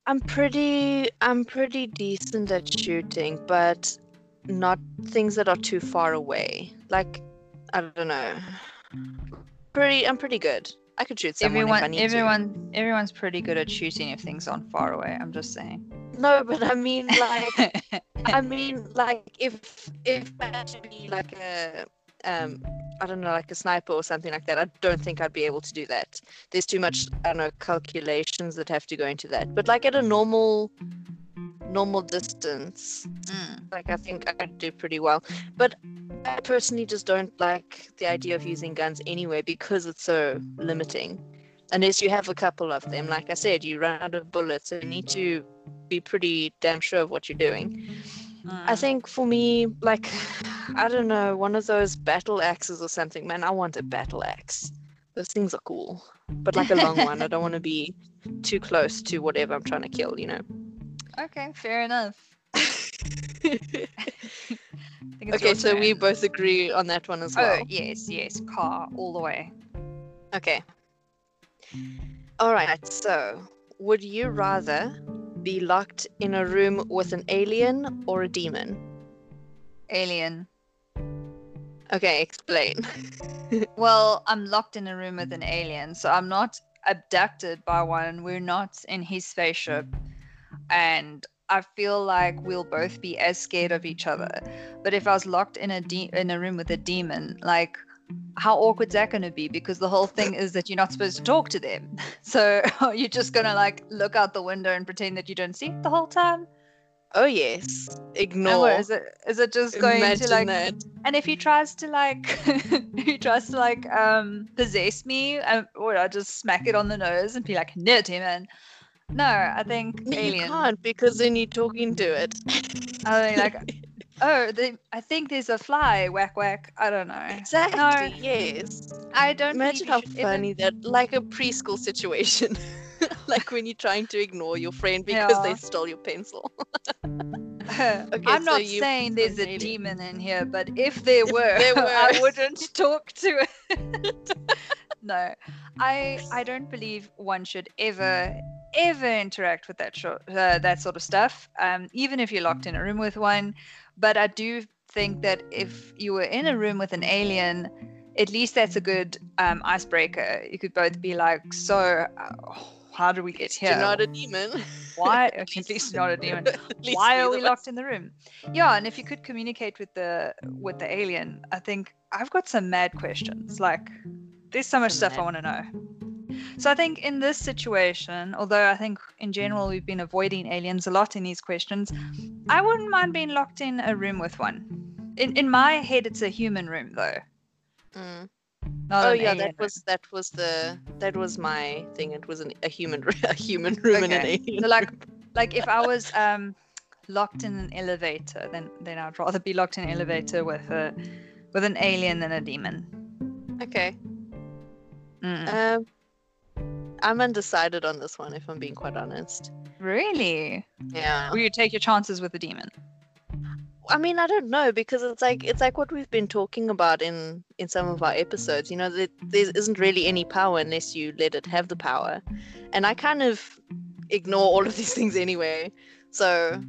I'm pretty I'm pretty decent at shooting, but not things that are too far away. Like I don't know. Pretty I'm pretty good. I could shoot someone if I everyone, need everyone, everyone's pretty good at shooting if things aren't far away. I'm just saying. No, but I mean like I [LAUGHS] mean like if if I had to be like a um I don't know, like a sniper or something like that, I don't think I'd be able to do that. There's too much I don't know calculations that have to go into that. But like at a normal normal distance, Mm. like I think I do pretty well. But I personally just don't like the idea of using guns anyway because it's so limiting. Unless you have a couple of them, like I said, you run out of bullets, so you need to be pretty damn sure of what you're doing. I Mm. think for me, like, [SIGHS] I don't know, one of those battle axes or something. Man, I want a battle axe. Those things are cool, but like a long [LAUGHS] one. I don't want to be too close to whatever I'm trying to kill, you know. Okay, fair enough. I [LAUGHS] think it's okay, so we both agree on that one as oh, well. Oh yes, yes, car all the way. Okay. All right. So, would you rather be locked in a room with an alien or a demon? Alien. Okay, explain. [LAUGHS] Well, I'm locked in a room with an alien, so I'm not abducted by one. We're not in his spaceship. And I feel like we'll both be as scared of each other. But if I was locked in a de- in a room with a demon, like how awkward's that going to be? Because the whole thing is that you're not supposed to talk to them. [LAUGHS] So [LAUGHS] you're just going to like look out the window and pretend that you don't see it the whole time. Oh yes. Ignore. what is it? Is it just going Imagine to like that. and if he tries to like [LAUGHS] he tries to like um possess me um, or i just smack it on the nose and be like no demon no i think No, you can't because then you're talking to it. I mean, like, [LAUGHS] oh they, i think there's a fly whack whack i don't know exactly. Yes. i don't Imagine how you should ever- funny that, like a preschool situation, [LAUGHS] like when you're trying to ignore your friend because they stole your pencil. [LAUGHS] okay, i'm not saying there's a demon in here but if there If were, there i wouldn't talk to it no i i don't believe one should ever ever interact with that sort uh, that sort of stuff um even if you're locked in a room with one. But i do think that if you were in a room with an alien at least that's a good um, icebreaker. You could both be like so uh, how do we get here? You're not a demon. why [LAUGHS] at least not a demon. [LAUGHS] why are we locked in the room? Yeah and if you could communicate with the with the alien i think i've got some mad questions. Like there's so much stuff i want to know so i think in this situation although i think in general we've been avoiding aliens a lot in these questions i wouldn't mind being locked in a room with one in, in my head it's a human room though Mm. Oh yeah, that room. was that was the that was my thing. It was an, a human [LAUGHS] a human room and an alien. So like like if I was [LAUGHS] um locked in an elevator, then then I'd rather be locked in an elevator with a with an alien than a demon. okay. Mm. Um, I'm undecided on this one. If I'm being quite honest. really? Yeah. Will you take your chances with the demon? I mean, I don't know because it's like it's like what we've been talking about in in some of our episodes. You know, that there isn't really any power unless you let it have the power. And I kind of, ignore all of these [LAUGHS] things anyway. So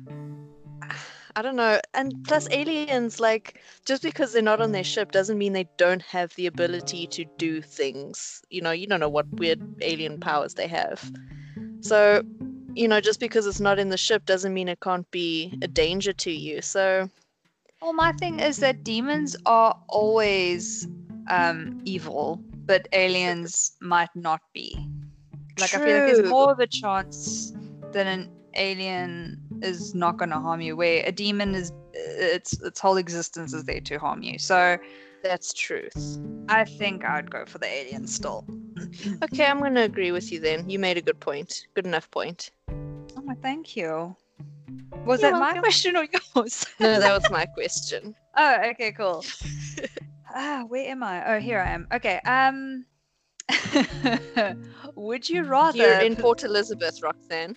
I don't know. And plus, aliens, like, just because they're not on their ship doesn't mean they don't have the ability to do things. You know, you don't know what weird alien powers they have. So, you know, just because it's not in the ship doesn't mean it can't be a danger to you. So, Well, my thing is that demons are always um, evil, but aliens might not be. Like I feel like there's more of a chance that an alien is not going to harm you, where a demon is its its whole existence is there to harm you. So that's truth. I think I'd go for the alien still. [CLEARS THROAT] Okay, I'm going to agree with you then. You made a good point. Good enough point. Oh, my thank you. Was You're that my question or yours? [LAUGHS] No, that was my question. [LAUGHS] Oh, okay, cool. [LAUGHS] ah, where am I? Oh, here I am. Okay. Um, would you rather? You're in Port Elizabeth, Roxanne.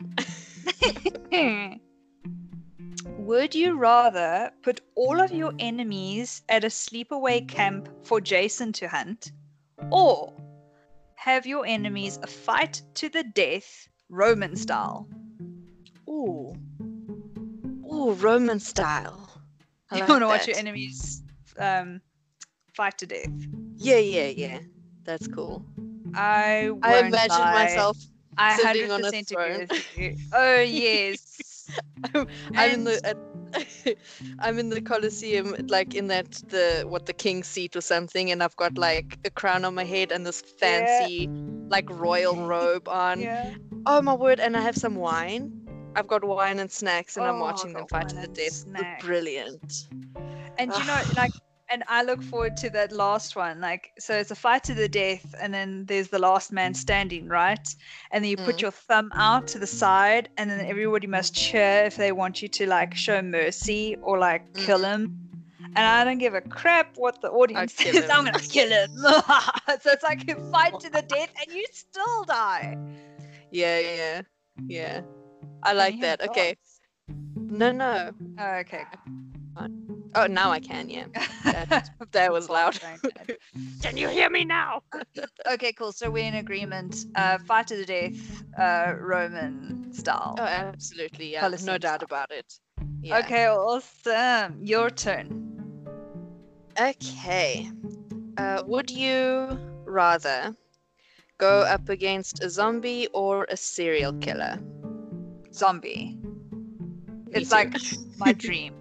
Would you rather put all of your enemies at a sleepaway camp for Jason to hunt, or have your enemies a fight to the death, Roman style? Ooh. Ooh, Roman style. I you like want to watch your enemies um, fight to death? Yeah, yeah, yeah. That's cool. I I imagine lie. myself. I sitting hundred on a percent agree with you. Oh yes. [LAUGHS] I'm in the. At, [LAUGHS] I'm in the Colosseum, like in that the what the king's seat or something, and I've got like a crown on my head and this Yeah. fancy, like royal robe on. yeah. Oh my word! And I have some wine. I've got wine and snacks, and I'm Oh, watching them fight to the death. Brilliant. And you know, [SIGHS] like, and I look forward to that last one. Like, so it's a fight to the death, and then there's the last man standing, right? And then you put Mm. your thumb out to the side, and then everybody must cheer if they want you to like show mercy or like kill him. And I don't give a crap what the audience [LAUGHS] says. I'm gonna kill him. [LAUGHS] so it's like you fight to the death, and you still die. Yeah, yeah, yeah. I like that. Okay. No, no. Oh, okay. Oh, now I can. Yeah. That, [LAUGHS] [LAUGHS] that was loud. [LAUGHS] Can you hear me now? okay, cool. So we're in agreement. Uh, fight to the death, uh, Roman style. Oh, absolutely. Yeah. Colosseum No doubt style. about it. Yeah. Okay, awesome. Your turn. Okay. Uh, would you rather go up against a zombie or a serial killer? Zombie. Me It's too. like my dream.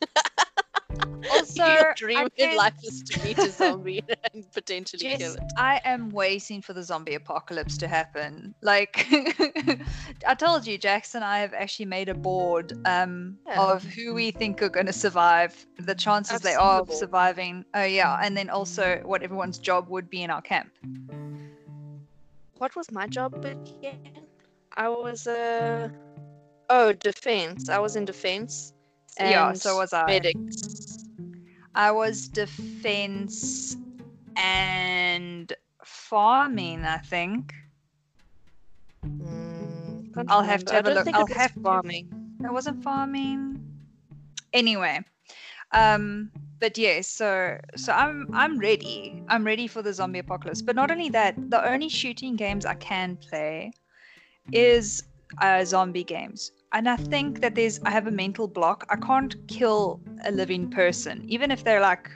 [LAUGHS] also, Your I dream in life is to meet a zombie [LAUGHS] and potentially kill it. I am waiting for the zombie apocalypse to happen. Like [LAUGHS] I told you, Jackson and I have actually made a board um, Yeah. of who we think are going to survive, the chances they are of surviving. Oh yeah, and then also what everyone's job would be in our camp. What was my job again? I was uh oh defense. I was in defense. Yeah, so was I. Medics. I was defense and farming, I think. Mm, I'll have to have a look. I'll have farming. It wasn't farming. Anyway, um, but yeah, so so I'm I'm ready. I'm ready for the zombie apocalypse. But not only that, the only shooting games I can play is uh, zombie games. And I think that there's I have a mental block. I can't kill a living person, even if they're like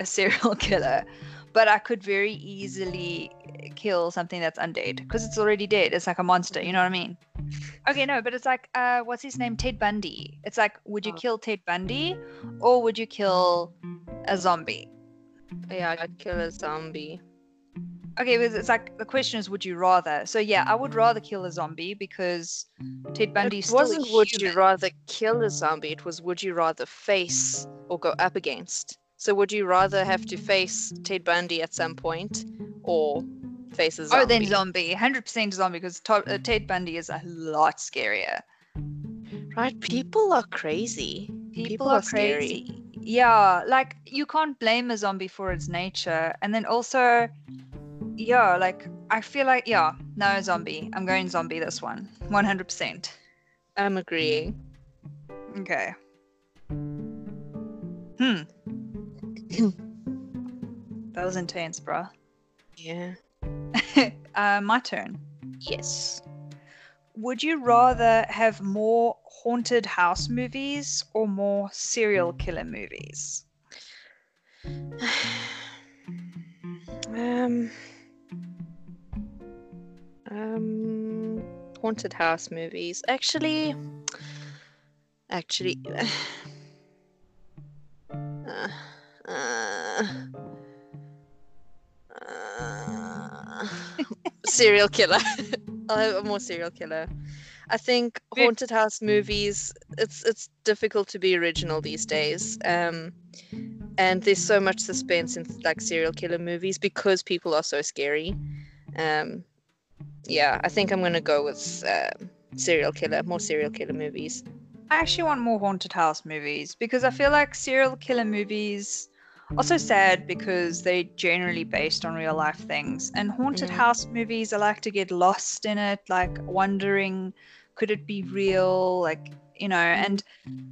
a serial [LAUGHS] killer. But I could very easily kill something that's undead because it's already dead. It's like a monster. You know what I mean? Okay, no, but it's like, uh, what's his name? Ted Bundy. It's like, would you Oh. kill Ted Bundy or would you kill a zombie? Yeah, I'd kill a zombie. Okay, but it's like the question is, would you rather? So yeah, I would rather kill a zombie because Ted bundy It wasn't would you rather kill a zombie, it was would you rather face or go up against. So would you rather have to face Ted Bundy at some point or face a zombie? Oh, then zombie, hundred percent zombie, because uh, Ted Bundy is a lot scarier. Right, people are crazy. People, People are, are scary. crazy. Yeah, like you can't blame a zombie for its nature, and then also, yeah, like I feel like yeah, no zombie. I'm going zombie this one, one hundred percent. I'm agreeing. Okay. Hmm. [LAUGHS] that was intense, bruh. Yeah. [LAUGHS] uh, my turn. Yes. would you rather have more haunted house movies or more serial killer movies? [SIGHS] Um, um, haunted house movies. Actually, actually, [SIGHS] uh, uh, uh, serial killer. [LAUGHS] I'll have a more serial killer. I think haunted house movies. It's it's difficult to be original these days. Um, and there's so much suspense in like serial killer movies because people are so scary. Um, yeah, I think I'm gonna go with uh, serial killer, more serial killer movies. I actually want more haunted house movies because I feel like serial killer movies are so sad because they're generally based on real life things. And haunted Mhm. house movies, I like to get lost in it, like wondering, could it be real? Like, you know, and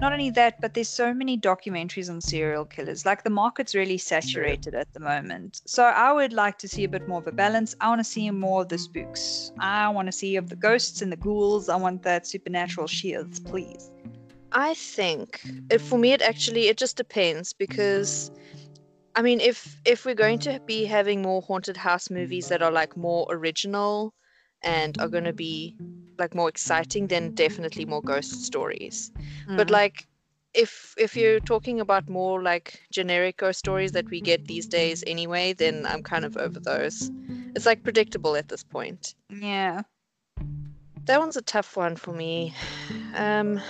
not only that, but there's so many documentaries on serial killers. Like the market's really saturated at the moment. So I would like to see a bit more of a balance. I want to see more of the spooks. I want to see of the ghosts and the ghouls. I want that supernatural shields, please. I think it, for me, it actually it just depends because, I mean, if if we're going to be having more haunted house movies that are like more original and are going to be like more exciting, then definitely more ghost stories. But Mm. like, if if you're talking about more like generic ghost stories that we get these days anyway, then I'm kind of over those. It's like predictable at this point. yeah. That one's a tough one for me. Um,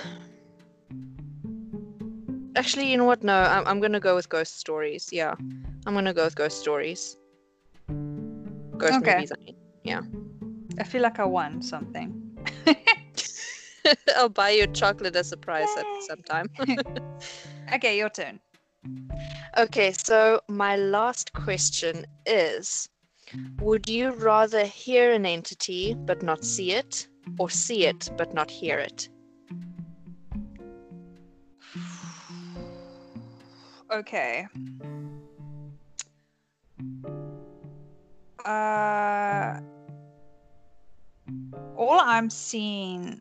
actually, you know what? No, I'm, I'm gonna go with ghost stories. Yeah, I'm gonna go with ghost stories. Ghost Okay. movies. I mean. I feel like I won something. [LAUGHS] I'll buy you a chocolate as a surprise at some time. [LAUGHS] Okay, your turn. okay, so my last question is: Would you rather hear an entity but not see it, or see it but not hear it? [SIGHS] Okay. Uh, all I'm seeing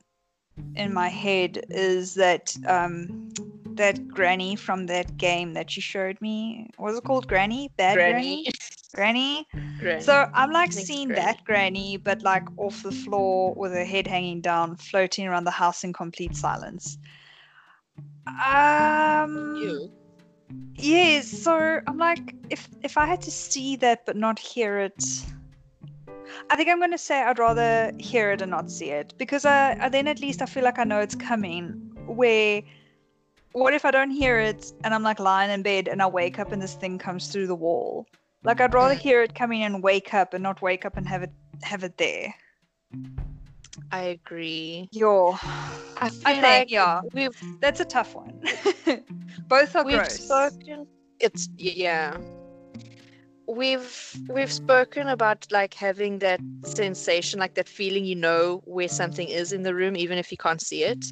in my head is that um, that granny from that game that you showed me. What was it called? Granny? Bad granny? Granny? [LAUGHS] Granny. So I'm like seeing Granny. that granny, but like off the floor with her head hanging down, floating around the house in complete silence. Um. you. Yes. So I'm like, if if I had to see that but not hear it, I think I'm gonna say I'd rather hear it and not see it because I, I then at least I feel like I know it's coming. Where, what if I don't hear it and I'm like lying in bed and I wake up and this thing comes through the wall? Like I'd rather hear it coming and wake up and not wake up and have it have it there. I agree. Yo, I, feel I think like yeah, we've that's a tough one. [LAUGHS] Both are we've gross. spoken. It's yeah. We've we've spoken about like having that sensation, like that feeling, you know, where something is in the room, even if you can't see it.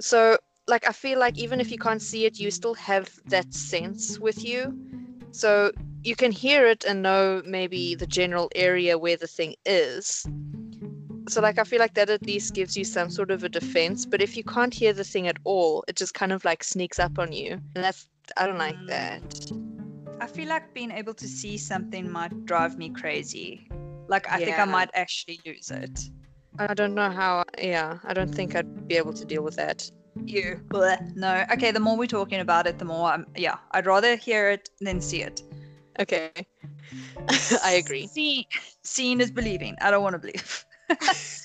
So, like, I feel like even if you can't see it, you still have that sense with you. So you can hear it and know maybe the general area where the thing is. So, like, I feel like that at least gives you some sort of a defense. But if you can't hear the thing at all, it just kind of like sneaks up on you. And that's, I don't like Mm. that. I feel like being able to see something might drive me crazy. Like I think I might actually lose it. I don't know how, yeah, I don't think I'd be able to deal with that. You. No. Okay. The more we're talking about it, the more I'm. Yeah. I'd rather hear it than see it. Okay. [LAUGHS] I agree. See, seeing is believing. I don't want to believe. [LAUGHS]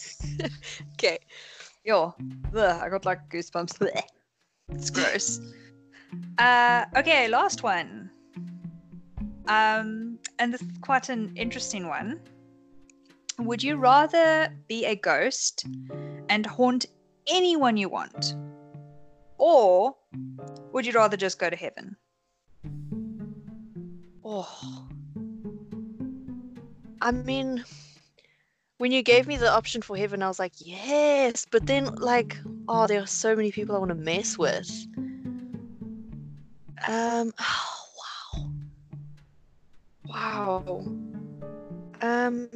Okay. Yo. I got like goosebumps. It's gross. [LAUGHS] uh. Okay. Last one. Um. And this is quite an interesting one. Would you rather be a ghost and haunt anyone you want? Or would you rather just go to heaven? Oh. I mean, when you gave me the option for heaven, I was like, yes. But then, like, oh, there are so many people I want to mess with. Um. [SIGHS] Oh, wow. Um.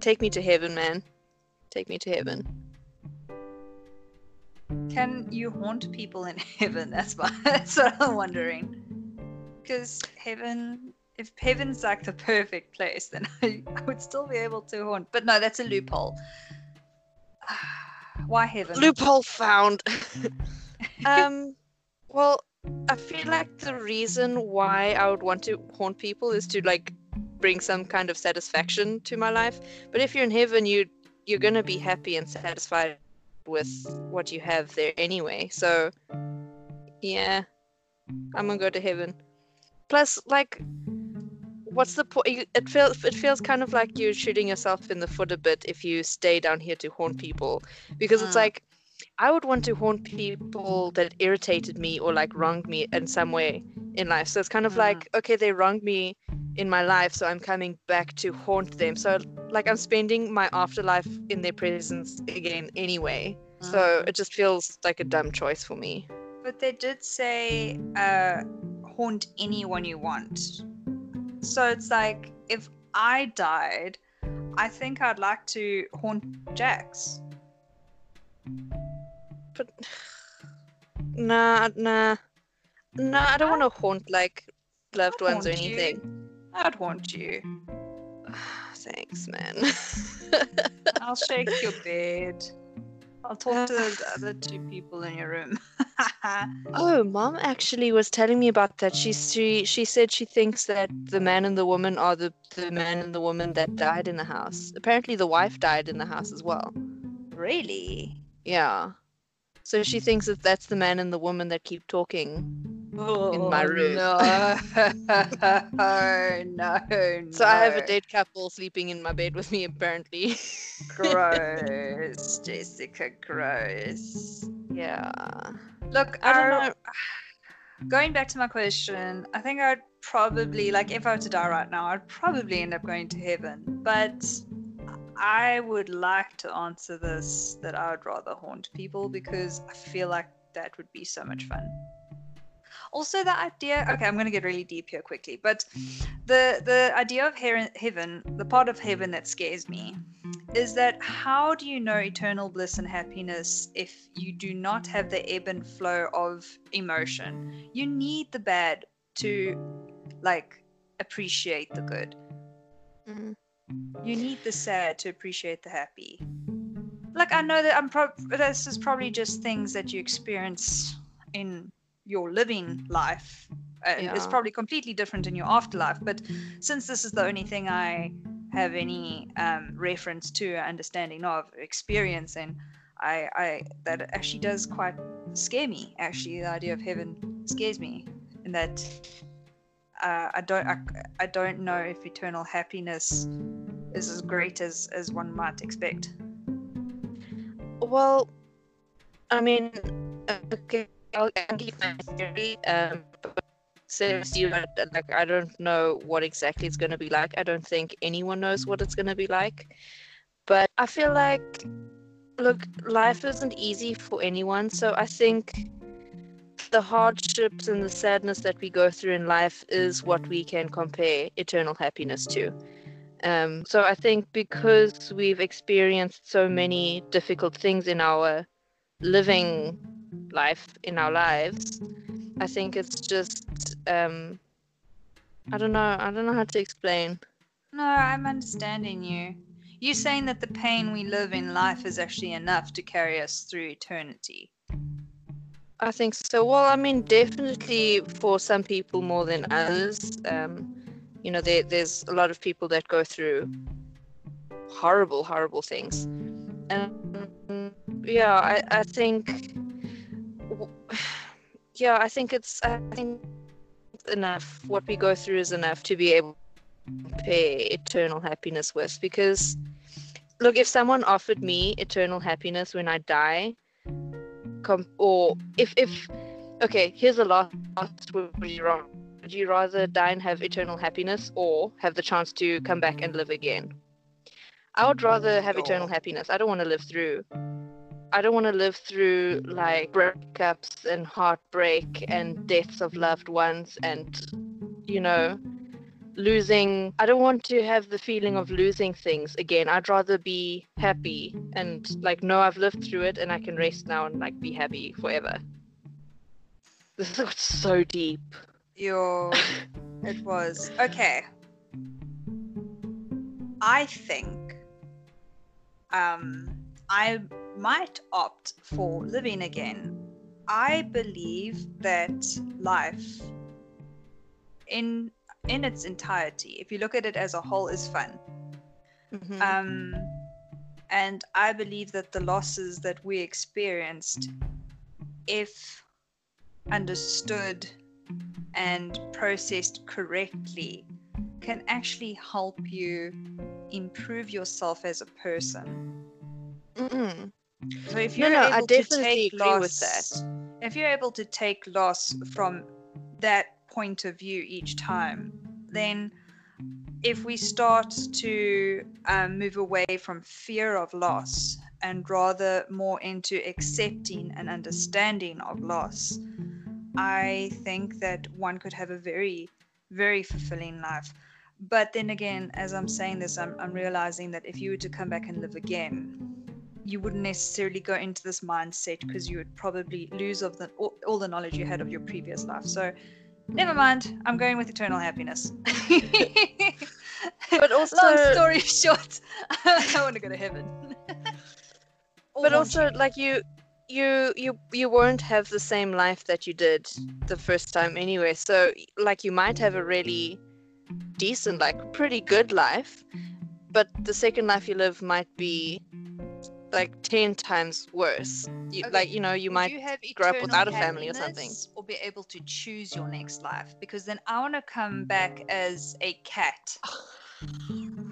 take me to heaven, man. Take me to heaven. Can you haunt people in heaven? [LAUGHS] That's my, that's what I'm wondering. Because heaven, if heaven's like the perfect place, then [LAUGHS] I, I would still be able to haunt. But no, that's a loophole. [SIGHS] Why heaven? Loophole found. [LAUGHS] um, well, I feel like the reason why I would want to haunt people is to like bring some kind of satisfaction to my life. But if you're in heaven, you you're gonna be happy and satisfied with what you have there anyway. So, yeah, I'm gonna go to heaven. Plus, like, what's the point? It feels it feels kind of like you're shooting yourself in the foot a bit if you stay down here to haunt people, because it's Mm. like I would want to haunt people that irritated me or like wronged me in some way in life. So it's kind of Mm. like okay, they wronged me in my life, so I'm coming back to haunt them. So like I'm spending my afterlife in their presence again anyway. So Mm. it just feels like a dumb choice for me. But they did say uh, haunt anyone you want. So it's like if I died, I think I'd like to haunt Jax. But [SIGHS] nah, nah, nah. I don't want to haunt like loved I'd ones or haunt you. anything. I'd haunt you. [SIGHS] Thanks, man. [LAUGHS] I'll shake your [LAUGHS] bed. I'll talk to those [SIGHS] other two people in your room. [LAUGHS] oh, mom actually was telling me about that. She she she said she thinks that the man and the woman are the the man and the woman that died in the house. Apparently, the wife died in the house as well. really? Yeah. So she thinks that that's the man and the woman that keep talking. Oh, my room. No, no, [LAUGHS] oh, no. So I have a dead couple sleeping in my bed with me, apparently. Gross, Jessica. Gross. yeah. Look, I don't know. Going back to my question, I think I'd probably like if I were to die right now, I'd probably end up going to heaven. But I would like to answer this that I would rather haunt people because I feel like that would be so much fun. Also, the idea. Okay, I'm going to get really deep here quickly, but the the idea of he- heaven, the part of heaven that scares me, is that how do you know eternal bliss and happiness if you do not have the ebb and flow of emotion? You need the bad to like appreciate the good. Mhm. You need the sad to appreciate the happy. Like I know that I'm pro- this is probably just things that you experience in your living life. Uh, It's probably completely different in your afterlife, but since this is the only thing I have any um, reference to, understanding of, experience in, I, I that actually does quite scare me. Actually, the idea of heaven scares me, and that uh, I don't I, I don't know if eternal happiness is as great as as one might expect. Well, I mean, okay, I'll, I'll give my theory. Um, since you like, I don't know what exactly it's going to be like. I don't think anyone knows what it's going to be like. But I feel like, look, life isn't easy for anyone. So I think the hardships and the sadness that we go through in life is what we can compare eternal happiness to. Um, so I think because we've experienced so many difficult things in our living life, in our lives, I think it's just um, I don't know. I don't know how to explain. No, I'm understanding you. You're saying that the pain we live in life is actually enough to carry us through eternity. I think so. Well, I mean, definitely for some people more than others. Um, you know, there, there's a lot of people that go through horrible, horrible things. And yeah, I, I think, [SIGHS] yeah, I think it's, I think enough. What we go through is enough to be able to compare eternal happiness with. Because, look, if someone offered me eternal happiness when I die, com- or if if okay here's the last would you rather would you rather die and have eternal happiness or have the chance to come back and live again? I would rather mm, have eternal Oh. happiness. I don't want to live through i don't want to live through like breakups and heartbreak and deaths of loved ones and you know losing I don't want to have the feeling of losing things again. I'd rather be happy and like know I've lived through it and I can rest now and like be happy forever. This is so deep. Your it was okay. I think um I might opt for living again. I believe that life in in its entirety, if you look at it as a whole, is fun. Mhm. Um, and I believe that the losses that we experienced, if understood and processed correctly, can actually help you improve yourself as a person. Mm-mm. So if you're no, able I to definitely take agree with loss, that. if you're able to take loss from that point of view each time, then if we start to um, move away from fear of loss and rather more into accepting and understanding of loss, I think that one could have a very, very fulfilling life. But then again, as I'm saying this, I'm, I'm realizing that if you were to come back and live again, you wouldn't necessarily go into this mindset because you would probably lose of the all, all the knowledge you had of your previous life. So, never mind. I'm going with eternal happiness. [LAUGHS] But [LAUGHS] also- long story short, [LAUGHS] I want to go to heaven. But also like you you you you won't have the same life that you did the first time anyway so like you might have a really decent like pretty good life but the second life you live might be like 10 times worse. You, Okay, like you know you might you grow up without a family or something. or be able to choose your next life? Because then i want to come back as a cat.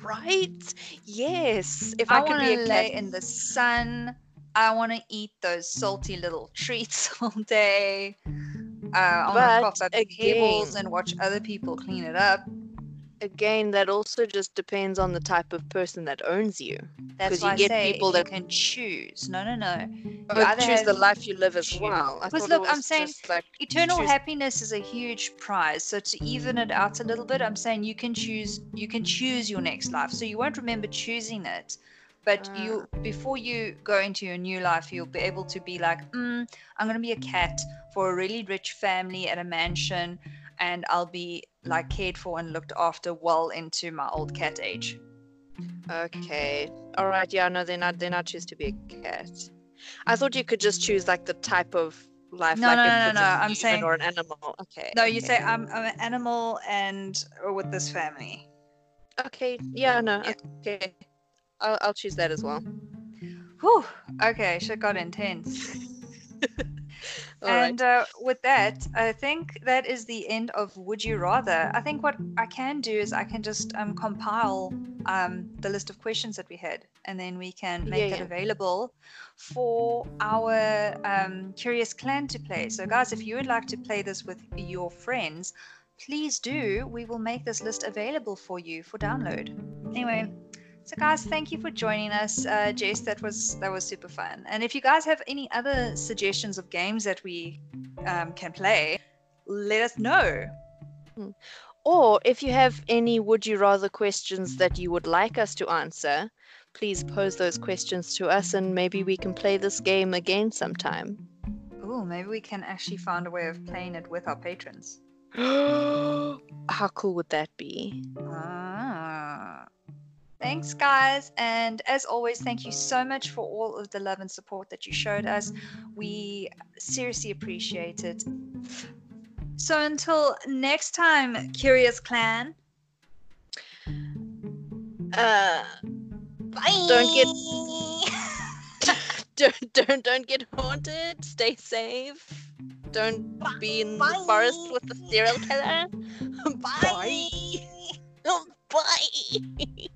Right. Yes. If i, i, could be a cat. in the sun. I want to eat those salty little [LAUGHS] treats all day. Uh, i want to cough up again- and watch other people clean it up again that also just depends on the type of person that owns you that's why you I get say people that- can choose. No no no. Either choose the life you live as choose- well. Because look, I'm saying like eternal choose- happiness is a huge prize. So to even it out a little bit i'm saying you can choose you can choose your next life. So you won't remember choosing it but you before you go into your new life you'll be able to be like mm, i'm going to be a cat for a really rich family at a mansion and i'll be like cared for and looked after well into my old cat age Okay. All right. Yeah. No, then I then I choose to be a cat. I thought you could just choose like the type of life. No, like no, no, no, a I'm saying- or an animal. Okay. no you okay. say i'm, I'm an animal and or with this family Okay. Yeah. No. Yeah. Okay. I'll I'll choose that as well. Whew. okay shit got intense [LAUGHS] [LAUGHS] All right. and uh, with that, I think that is the end of Would You Rather. I think what I can do is I can just um, compile um, the list of questions that we had, and then we can make Yeah, that yeah. available for our um, Curious Clan to play. So, guys, if you would like to play this with your friends, please do. We will make this list available for you for download. Anyway, so guys, thank you for joining us, uh, Jess. That was that was super fun. And if you guys have any other suggestions of games that we um, can play, let us know. Or if you have any would you rather questions that you would like us to answer, please pose those questions to us and maybe we can play this game again sometime. Oh, maybe we can actually find a way of playing it with our patrons. [GASPS] How cool would that be? Ah. Thanks, guys. And as always, thank you so much for all of the love and support that you showed us. We seriously appreciate it. So until next time, Curious Clan. Uh, Bye. Don't get- [LAUGHS] [LAUGHS] don't don't don't get haunted. Stay safe. Don't be in the forest with the serial killer. [LAUGHS] Bye. Bye.